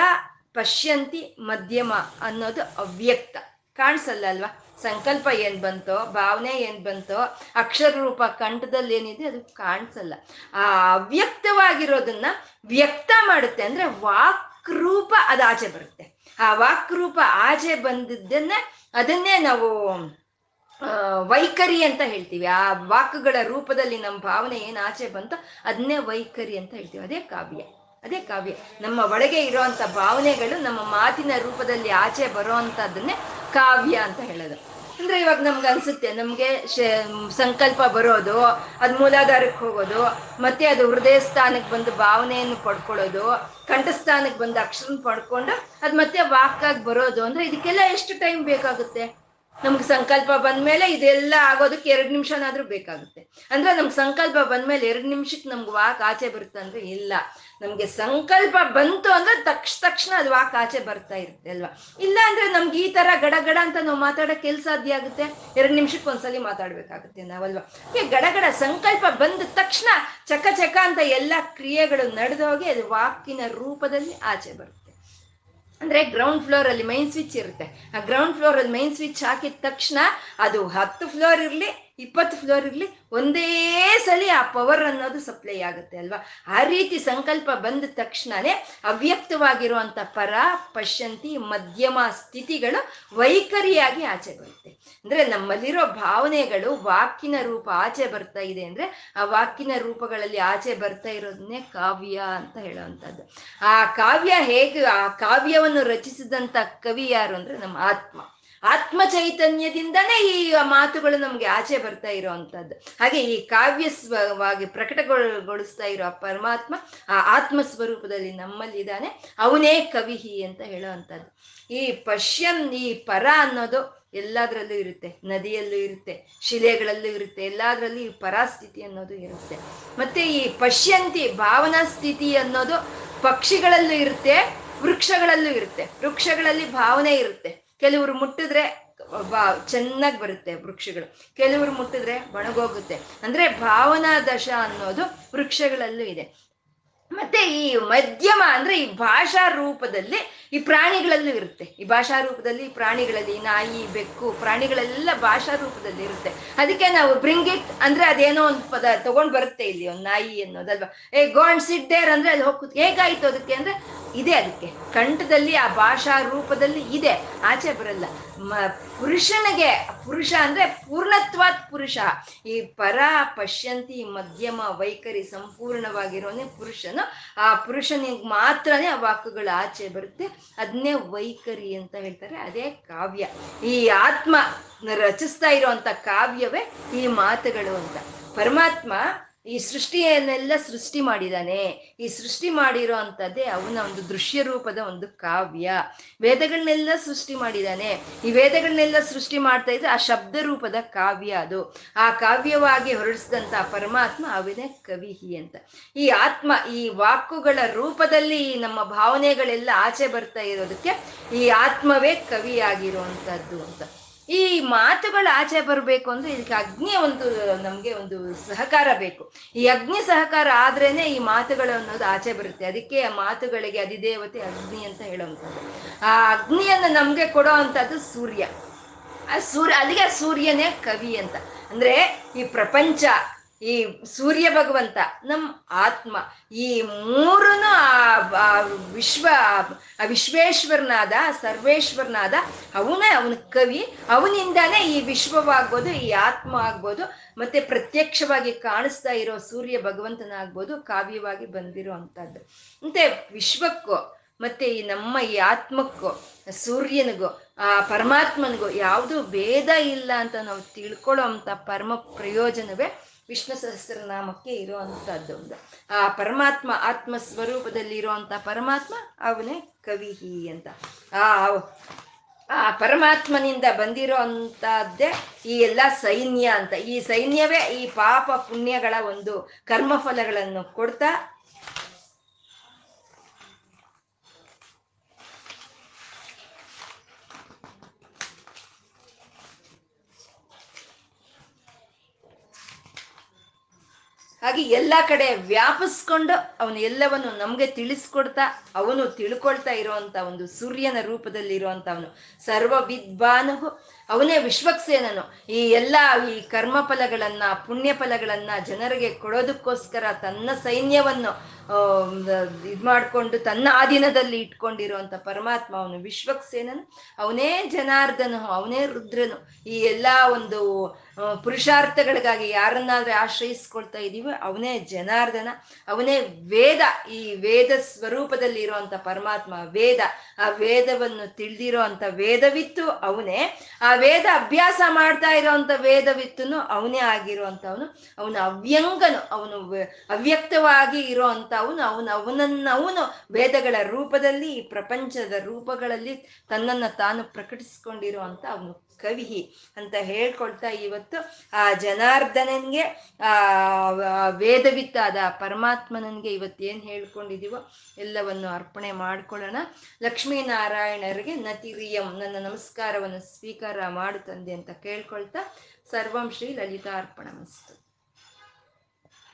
[SPEAKER 1] ಪಶ್ಯಂತಿ ಮಧ್ಯಮ ಅನ್ನೋದು ಅವ್ಯಕ್ತ. ಕಾಣಿಸಲ್ಲ ಅಲ್ವಾ? ಸಂಕಲ್ಪ ಏನ್ ಬಂತೋ, ಭಾವನೆ ಏನ್ ಬಂತೋ ಅಕ್ಷರ ರೂಪ ಕಂಠದಲ್ಲಿ ಏನಿದೆ ಅದು ಕಾಣಿಸಲ್ಲ. ಆ ಅವ್ಯಕ್ತವಾಗಿರೋದನ್ನ ವ್ಯಕ್ತ ಮಾಡುತ್ತೆ ಅಂದ್ರೆ ವಾಕ್ ರೂಪ ಅದು ಆಚೆ ಬರುತ್ತೆ. ಆ ವಾಕ್ ರೂಪ ಆಚೆ ಬಂದಿದ್ದನ್ನ ಅದನ್ನೇ ನಾವು ವೈಖರಿ ಅಂತ ಹೇಳ್ತೀವಿ. ಆ ವಾಕ್ಗಳ ರೂಪದಲ್ಲಿ ನಮ್ಮ ಭಾವನೆ ಏನು ಆಚೆ ಬಂತೋ ಅದನ್ನೇ ವೈಖರಿ ಅಂತ ಹೇಳ್ತೀವಿ. ಅದೇ ಕಾವ್ಯ. ಅದೇ ಕಾವ್ಯ. ನಮ್ಮ ಒಳಗೆ ಇರುವಂತ ಭಾವನೆಗಳು ನಮ್ಮ ಮಾತಿನ ರೂಪದಲ್ಲಿ ಆಚೆ ಬರೋ ಕಾವ್ಯ ಅಂತ ಹೇಳೋದು. ಅಂದ್ರೆ ಇವಾಗ ನಮ್ಗೆ ಅನ್ಸುತ್ತೆ, ನಮ್ಗೆ ಸಂಕಲ್ಪ ಬರೋದು, ಅದ್ ಮೂಲಾಧಾರಕ್ಕೆ ಹೋಗೋದು, ಮತ್ತೆ ಅದು ಹೃದಯ ಸ್ಥಾನಕ್ಕೆ ಬಂದು ಭಾವನೆಯನ್ನು ಪಡ್ಕೊಳ್ಳೋದು, ಕಂಠಸ್ಥಾನಕ್ಕೆ ಬಂದು ಅಕ್ಷರ ಪಡ್ಕೊಂಡು ಅದ್ ಮತ್ತೆ ವಾಕಾಗಿ ಬರೋದು. ಅಂದ್ರೆ ಇದಕ್ಕೆಲ್ಲ ಎಷ್ಟು ಟೈಮ್ ಬೇಕಾಗುತ್ತೆ? ನಮ್ಗೆ ಸಂಕಲ್ಪ ಬಂದ್ಮೇಲೆ ಇದೆಲ್ಲ ಆಗೋದಕ್ಕೆ ಎರಡು ನಿಮಿಷನಾದ್ರೂ ಬೇಕಾಗುತ್ತೆ. ಅಂದ್ರೆ ನಮ್ಗೆ ಸಂಕಲ್ಪ ಬಂದ್ಮೇಲೆ ಎರಡು ನಿಮಿಷಕ್ಕೆ ನಮ್ಗೆ ವಾಕ್ ಆಚೆ ಬರುತ್ತೆ ಅಂದ್ರೆ ಇಲ್ಲ. ನಮ್ಗೆ ಸಂಕಲ್ಪ ಬಂತು ಅಂದ್ರೆ ತಕ್ಷ ತಕ್ಷಣ ಅದು ವಾಕ್ ಆಚೆ ಬರ್ತಾ ಇರುತ್ತೆ, ಅಲ್ವಾ? ಇಲ್ಲ ಅಂದ್ರೆ ನಮ್ಗೆ ಈ ತರ ಗಡಗಡ ಗಡ ಅಂತ ನಾವು ಮಾತಾಡೋಕೆ ಕೆಲ್ಸ ಸಾಧ್ಯ ಆಗುತ್ತೆ? ಎರಡು ನಿಮಿಷಕ್ಕೆ ಒಂದ್ಸಲಿ ಮಾತಾಡ್ಬೇಕಾಗುತ್ತೆ ನಾವಲ್ವಾ ಗಡಗಡ ಸಂಕಲ್ಪ ಬಂದ ತಕ್ಷಣ ಚಕ ಚಕ ಅಂತ ಎಲ್ಲ ಕ್ರಿಯೆಗಳು ನಡೆದೋಗಿ ಅದು ವಾಕಿನ ರೂಪದಲ್ಲಿ ಆಚೆ ಬರುತ್ತೆ. ಅಂದ್ರೆ ಗ್ರೌಂಡ್ ಫ್ಲೋರ್ ಅಲ್ಲಿ ಮೈನ್ ಸ್ವಿಚ್ ಇರುತ್ತೆ. ಆ ಗ್ರೌಂಡ್ ಫ್ಲೋರ್ ಅಲ್ಲಿ ಮೈನ್ ಸ್ವಿಚ್ ಹಾಕಿದ ತಕ್ಷಣ ಅದು ಹತ್ತು ಫ್ಲೋರ್ ಇರಲಿ, ಇಪ್ಪತ್ತು ಫ್ಲೋರ್ ಇರಲಿ, ಒಂದೇ ಸಲ ಆ ಪವರ್ ಅನ್ನೋದು ಸಪ್ಲೈ ಆಗುತ್ತೆ ಅಲ್ವಾ? ಆ ರೀತಿ ಸಂಕಲ್ಪ ಬಂದ ತಕ್ಷಣನೇ ಅವ್ಯಕ್ತವಾಗಿರುವಂತ ಪರ, ಪಶ್ಯಂತಿ, ಮಧ್ಯಮ ಸ್ಥಿತಿಗಳು ವೈಖರಿಯಾಗಿ ಆಚೆ ಬರುತ್ತೆ ಅಂದ್ರೆ ನಮ್ಮಲ್ಲಿರೋ ಭಾವನೆಗಳು ವಾಕಿನ ರೂಪ ಆಚೆ ಬರ್ತಾ ಇದೆ ಅಂದ್ರೆ ಆ ವಾಕಿನ ರೂಪಗಳಲ್ಲಿ ಆಚೆ ಬರ್ತಾ ಇರೋದನ್ನೇ ಕಾವ್ಯ ಅಂತ ಹೇಳುವಂಥದ್ದು. ಆ ಕಾವ್ಯ ಹೇಗೆ, ಆ ಕಾವ್ಯವನ್ನು ರಚಿಸಿದಂತ ಕವಿ ಯಾರು ಅಂದ್ರೆ ನಮ್ಮ ಆತ್ಮ. ಆತ್ಮ ಚೈತನ್ಯದಿಂದನೇ ಈ ಮಾತುಗಳು ನಮ್ಗೆ ಆಚೆ ಬರ್ತಾ ಇರೋವಂಥದ್ದು. ಹಾಗೆ ಈ ಕಾವ್ಯವಾಗಿ ಪ್ರಕಟಗೊಳಗೊಳಿಸ್ತಾ ಇರೋ ಪರಮಾತ್ಮ ಆ ಆತ್ಮ ಸ್ವರೂಪದಲ್ಲಿ ನಮ್ಮಲ್ಲಿದ್ದಾನೆ. ಅವನೇ ಕವಿಹಿ ಅಂತ ಹೇಳುವಂಥದ್ದು. ಈ ಪಶ್ಯನ್ ಈ ಪರ ಅನ್ನೋದು ಎಲ್ಲದರಲ್ಲೂ ಇರುತ್ತೆ, ನದಿಯಲ್ಲೂ ಇರುತ್ತೆ, ಶಿಲೆಗಳಲ್ಲೂ ಇರುತ್ತೆ, ಎಲ್ಲದರಲ್ಲೂ ಈ ಪರಾಸ್ಥಿತಿ ಅನ್ನೋದು ಇರುತ್ತೆ. ಮತ್ತೆ ಈ ಪಶ್ಯಂತಿ ಭಾವನಾ ಸ್ಥಿತಿ ಅನ್ನೋದು ಪಕ್ಷಿಗಳಲ್ಲೂ ಇರುತ್ತೆ, ವೃಕ್ಷಗಳಲ್ಲೂ ಇರುತ್ತೆ. ವೃಕ್ಷಗಳಲ್ಲಿ ಭಾವನೆ ಇರುತ್ತೆ. ಕೆಲವರು ಮುಟ್ಟಿದ್ರೆ ಚೆನ್ನಾಗಿ ಬರುತ್ತೆ ವೃಕ್ಷಗಳು. ಕೆಲವರು ಮುಟ್ಟಿದ್ರೆ ಒಣಗೋಗುತ್ತೆ. ಅಂದ್ರೆ ಭಾವನಾ ದಶ ಅನ್ನೋದು ವೃಕ್ಷಗಳಲ್ಲೂ ಇದೆ. ಮತ್ತೆ ಈ ಮಧ್ಯಮ ಅಂದ್ರೆ ಈ ಭಾಷಾ ರೂಪದಲ್ಲಿ ಈ ಪ್ರಾಣಿಗಳಲ್ಲೂ ಇರುತ್ತೆ. ಈ ಭಾಷಾ ರೂಪದಲ್ಲಿ ಈ ಪ್ರಾಣಿಗಳಲ್ಲಿ ನಾಯಿ ಬೆಕ್ಕು, ಪ್ರಾಣಿಗಳೆಲ್ಲ ಭಾಷಾ ರೂಪದಲ್ಲಿ ಇರುತ್ತೆ. ಅದಕ್ಕೆ ನಾವು ಬ್ರಿಂಗ್ ಇಟ್ ಅಂದ್ರೆ ಅದೇನೋ ಒಂದು ಪದ ತಗೊಂಡ್ ಬರುತ್ತೆ ಇಲ್ಲಿ, ಒಂದು ನಾಯಿ ಅನ್ನೋದಲ್ವಾ ಏ ಗೋಂಡ್ ಸಿಟ್ ದೇರ್ ಅಂದ್ರೆ ಅಲ್ಲಿ ಹೋಗುತ್ತೆ ಹೇಗಾಯ್ತು ಅದಕ್ಕೆ ಅಂದ್ರೆ ಇದೆ ಅದಕ್ಕೆ. ಕಂಠದಲ್ಲಿ ಆ ಭಾಷಾ ರೂಪದಲ್ಲಿ ಇದೆ, ಆಚೆ ಬರಲ್ಲ. ಪುರುಷನಿಗೆ, ಪುರುಷ ಅಂದ್ರೆ ಪೂರ್ಣತ್ವಾತ್ ಪುರುಷ. ಈ ಪರ ಪಶ್ಯಂತಿ ಮಧ್ಯಮ ವೈಖರಿ ಸಂಪೂರ್ಣವಾಗಿರೋನೆ ಪುರುಷನು. ಆ ಪುರುಷನಿಗೆ ಮಾತ್ರನೇ ಆ ವಾಕುಗಳು ಆಚೆ ಬರುತ್ತೆ. ಅದನ್ನೇ ವೈಖರಿ ಅಂತ ಹೇಳ್ತಾರೆ. ಅದೇ ಕಾವ್ಯ. ಈ ಆತ್ಮ ರಚಿಸ್ತಾ ಇರುವಂತ ಕಾವ್ಯವೇ ಈ ಮಾತುಗಳು ಅಂತ. ಪರಮಾತ್ಮ ಈ ಸೃಷ್ಟಿಯನ್ನೆಲ್ಲ ಸೃಷ್ಟಿ ಮಾಡಿದಾನೆ. ಈ ಸೃಷ್ಟಿ ಮಾಡಿರೋ ಅಂಥದ್ದೇ ಅವನ ಒಂದು ದೃಶ್ಯ ರೂಪದ ಒಂದು ಕಾವ್ಯ. ವೇದಗಳನ್ನೆಲ್ಲ ಸೃಷ್ಟಿ ಮಾಡಿದಾನೆ. ಈ ವೇದಗಳನ್ನೆಲ್ಲ ಸೃಷ್ಟಿ ಮಾಡ್ತಾ ಇದ್ರೆ ಆ ಶಬ್ದ ರೂಪದ ಕಾವ್ಯ ಅದು. ಆ ಕಾವ್ಯವಾಗಿ ಹೊರಡಿಸಿದಂತ ಪರಮಾತ್ಮ ಅವನೇ ಕವಿಹಿ ಅಂತ. ಈ ಆತ್ಮ, ಈ ವಾಕುಗಳ ರೂಪದಲ್ಲಿ ನಮ್ಮ ಭಾವನೆಗಳೆಲ್ಲ ಆಚೆ ಬರ್ತಾ ಇರೋದಕ್ಕೆ ಈ ಆತ್ಮವೇ ಕವಿಯಾಗಿರುವಂಥದ್ದು ಅಂತ. ಈ ಮಾತುಗಳು ಆಚೆ ಬರಬೇಕು ಅಂದ್ರೆ ಇದಕ್ಕೆ ಅಗ್ನಿ ಒಂದು, ನಮ್ಗೆ ಒಂದು ಸಹಕಾರ ಬೇಕು. ಈ ಅಗ್ನಿ ಸಹಕಾರ ಆದ್ರೇನೆ ಈ ಮಾತುಗಳು ಅನ್ನೋದು ಆಚೆ ಬರುತ್ತೆ. ಅದಕ್ಕೆ ಆ ಮಾತುಗಳಿಗೆ ಅಧಿದೇವತೆ ಅಗ್ನಿ ಅಂತ ಹೇಳುವಂಥದ್ದು. ಆ ಅಗ್ನಿಯನ್ನು ನಮ್ಗೆ ಕೊಡೋ ಅಂತದ್ದು ಸೂರ್ಯ. ಆ ಸೂರ್ಯ, ಅಲ್ಲಿಗೆ ಸೂರ್ಯನೇ ಕವಿ ಅಂತ. ಅಂದ್ರೆ ಈ ಪ್ರಪಂಚ ಈ ಸೂರ್ಯ ಭಗವಂತ ನಮ್ಮ ಆತ್ಮ, ಈ ಮೂರನ್ನು ಆ ವಿಶ್ವ, ಆ ವಿಶ್ವೇಶ್ವರನಾದ ಸರ್ವೇಶ್ವರನಾದ, ಅವನೇ ಅವನ ಕವಿ. ಅವನಿಂದಾನೇ ಈ ವಿಶ್ವವಾಗ್ಬೋದು, ಈ ಆತ್ಮ ಆಗ್ಬೋದು, ಮತ್ತೆ ಪ್ರತ್ಯಕ್ಷವಾಗಿ ಕಾಣಿಸ್ತಾ ಇರೋ ಸೂರ್ಯ ಭಗವಂತನಾಗ್ಬೋದು, ಕಾವ್ಯವಾಗಿ ಬಂದಿರೋ ಅಂಥದ್ದು ಮತ್ತೆ ವಿಶ್ವಕ್ಕೂ, ಮತ್ತೆ ಈ ನಮ್ಮ ಈ ಆತ್ಮಕ್ಕೂ, ಸೂರ್ಯನಿಗೂ, ಆ ಪರಮಾತ್ಮನಿಗೂ ಯಾವುದು ಭೇದ ಇಲ್ಲ ಅಂತ ನಾವು ತಿಳ್ಕೊಳ್ಳೋ ಅಂಥ ಪರಮ ಪ್ರಯೋಜನವೇ ವಿಷ್ಣು ಸಹಸ್ರನಾಮಕ್ಕೆ ಇರುವಂತಹದ್ದು ಒಂದು. ಆ ಪರಮಾತ್ಮ ಆತ್ಮ ಸ್ವರೂಪದಲ್ಲಿ ಇರುವಂತ ಪರಮಾತ್ಮ ಅವನೇ ಕವಿಹಿ ಅಂತ. ಆ ಆ ಪರಮಾತ್ಮನಿಂದ ಬಂದಿರೋ ಅಂತದ್ದೇ ಈ ಎಲ್ಲ ಸೈನ್ಯ ಅಂತ. ಈ ಸೈನ್ಯವೇ ಈ ಪಾಪ ಪುಣ್ಯಗಳ ಒಂದು ಕರ್ಮಫಲಗಳನ್ನು ಕೊಡ್ತಾ ಹಾಗೆ ಎಲ್ಲ ಕಡೆ ವ್ಯಾಪಿಸ್ಕೊಂಡು ಅವನು ಎಲ್ಲವನ್ನು ನಮಗೆ ತಿಳಿಸ್ಕೊಡ್ತಾ, ಅವನು ತಿಳ್ಕೊಳ್ತಾ ಇರುವಂತ ಒಂದು ಸೂರ್ಯನ ರೂಪದಲ್ಲಿ ಇರುವಂತವನು. ಸರ್ವ ವಿದ್ವಾನು ಅವನೇ ವಿಶ್ವಕ್ಸೇನನು. ಈ ಎಲ್ಲ ಈ ಕರ್ಮ ಫಲಗಳನ್ನ ಪುಣ್ಯ ಫಲಗಳನ್ನ ಜನರಿಗೆ ಕೊಡೋದಕ್ಕೋಸ್ಕರ ತನ್ನ ಸೈನ್ಯವನ್ನು ಇದು ಮಾಡಿಕೊಂಡು ತನ್ನ ಆಧೀನದಲ್ಲಿ ಇಟ್ಕೊಂಡಿರುವಂಥ ಪರಮಾತ್ಮ, ಅವನು ವಿಶ್ವಕ್ಸೇನನು, ಅವನೇ ಜನಾರ್ದನು, ಅವನೇ ರುದ್ರನು. ಈ ಎಲ್ಲ ಒಂದು ಪುರುಷಾರ್ಥಗಳಿಗಾಗಿ ಯಾರನ್ನಾದ್ರೆ ಆಶ್ರಯಿಸ್ಕೊಳ್ತಾ ಇದೀವಿ, ಅವನೇ ಜನಾರ್ದನ, ಅವನೇ ವೇದ. ಈ ವೇದ ಸ್ವರೂಪದಲ್ಲಿ ಇರುವಂತ ಪರಮಾತ್ಮ ವೇದ. ಆ ವೇದವನ್ನು ತಿಳಿದಿರೋ ಅಂತ ವೇದವಿತ್ತು, ಅವನೇ. ಆ ವೇದ ಅಭ್ಯಾಸ ಮಾಡ್ತಾ ಇರೋಂಥ ವೇದವಿತ್ತುನು, ಅವನೇ ಆಗಿರುವಂಥವನು ಅವನು ಅವ್ಯಂಗನು, ಅವನು ಅವ್ಯಕ್ತವಾಗಿ ಇರೋವಂಥ ಅವನು ಅವನು, ಅವನನ್ನ, ಅವನು ವೇದಗಳ ರೂಪದಲ್ಲಿ, ಈ ಪ್ರಪಂಚದ ರೂಪಗಳಲ್ಲಿ ತನ್ನನ್ನು ತಾನು ಪ್ರಕಟಿಸ್ಕೊಂಡಿರುವಂತ ಅವನು ಕವಿಹಿ ಅಂತ ಹೇಳ್ಕೊಳ್ತಾ ಇವತ್ತು ಆ ಜನಾರ್ದನನ್ಗೆ, ಆ ವೇದವಿತ್ತಾದ ಪರಮಾತ್ಮನನ್ಗೆ ಇವತ್ತು ಏನು ಹೇಳ್ಕೊಂಡಿದೀವೋ ಎಲ್ಲವನ್ನು ಅರ್ಪಣೆ ಮಾಡ್ಕೊಳ್ಳೋಣ. ಲಕ್ಷ್ಮೀನಾರಾಯಣರಿಗೆ ನತಿರಿಯಂ ನನ್ನ ನಮಸ್ಕಾರವನ್ನು ಸ್ವೀಕಾರ ಮಾಡು ತಂದೆ ಅಂತ ಕೇಳ್ಕೊಳ್ತಾ ಸರ್ವಂ ಶ್ರೀ ಲಲಿತಾರ್ಪಣ ಮಸ್ತು.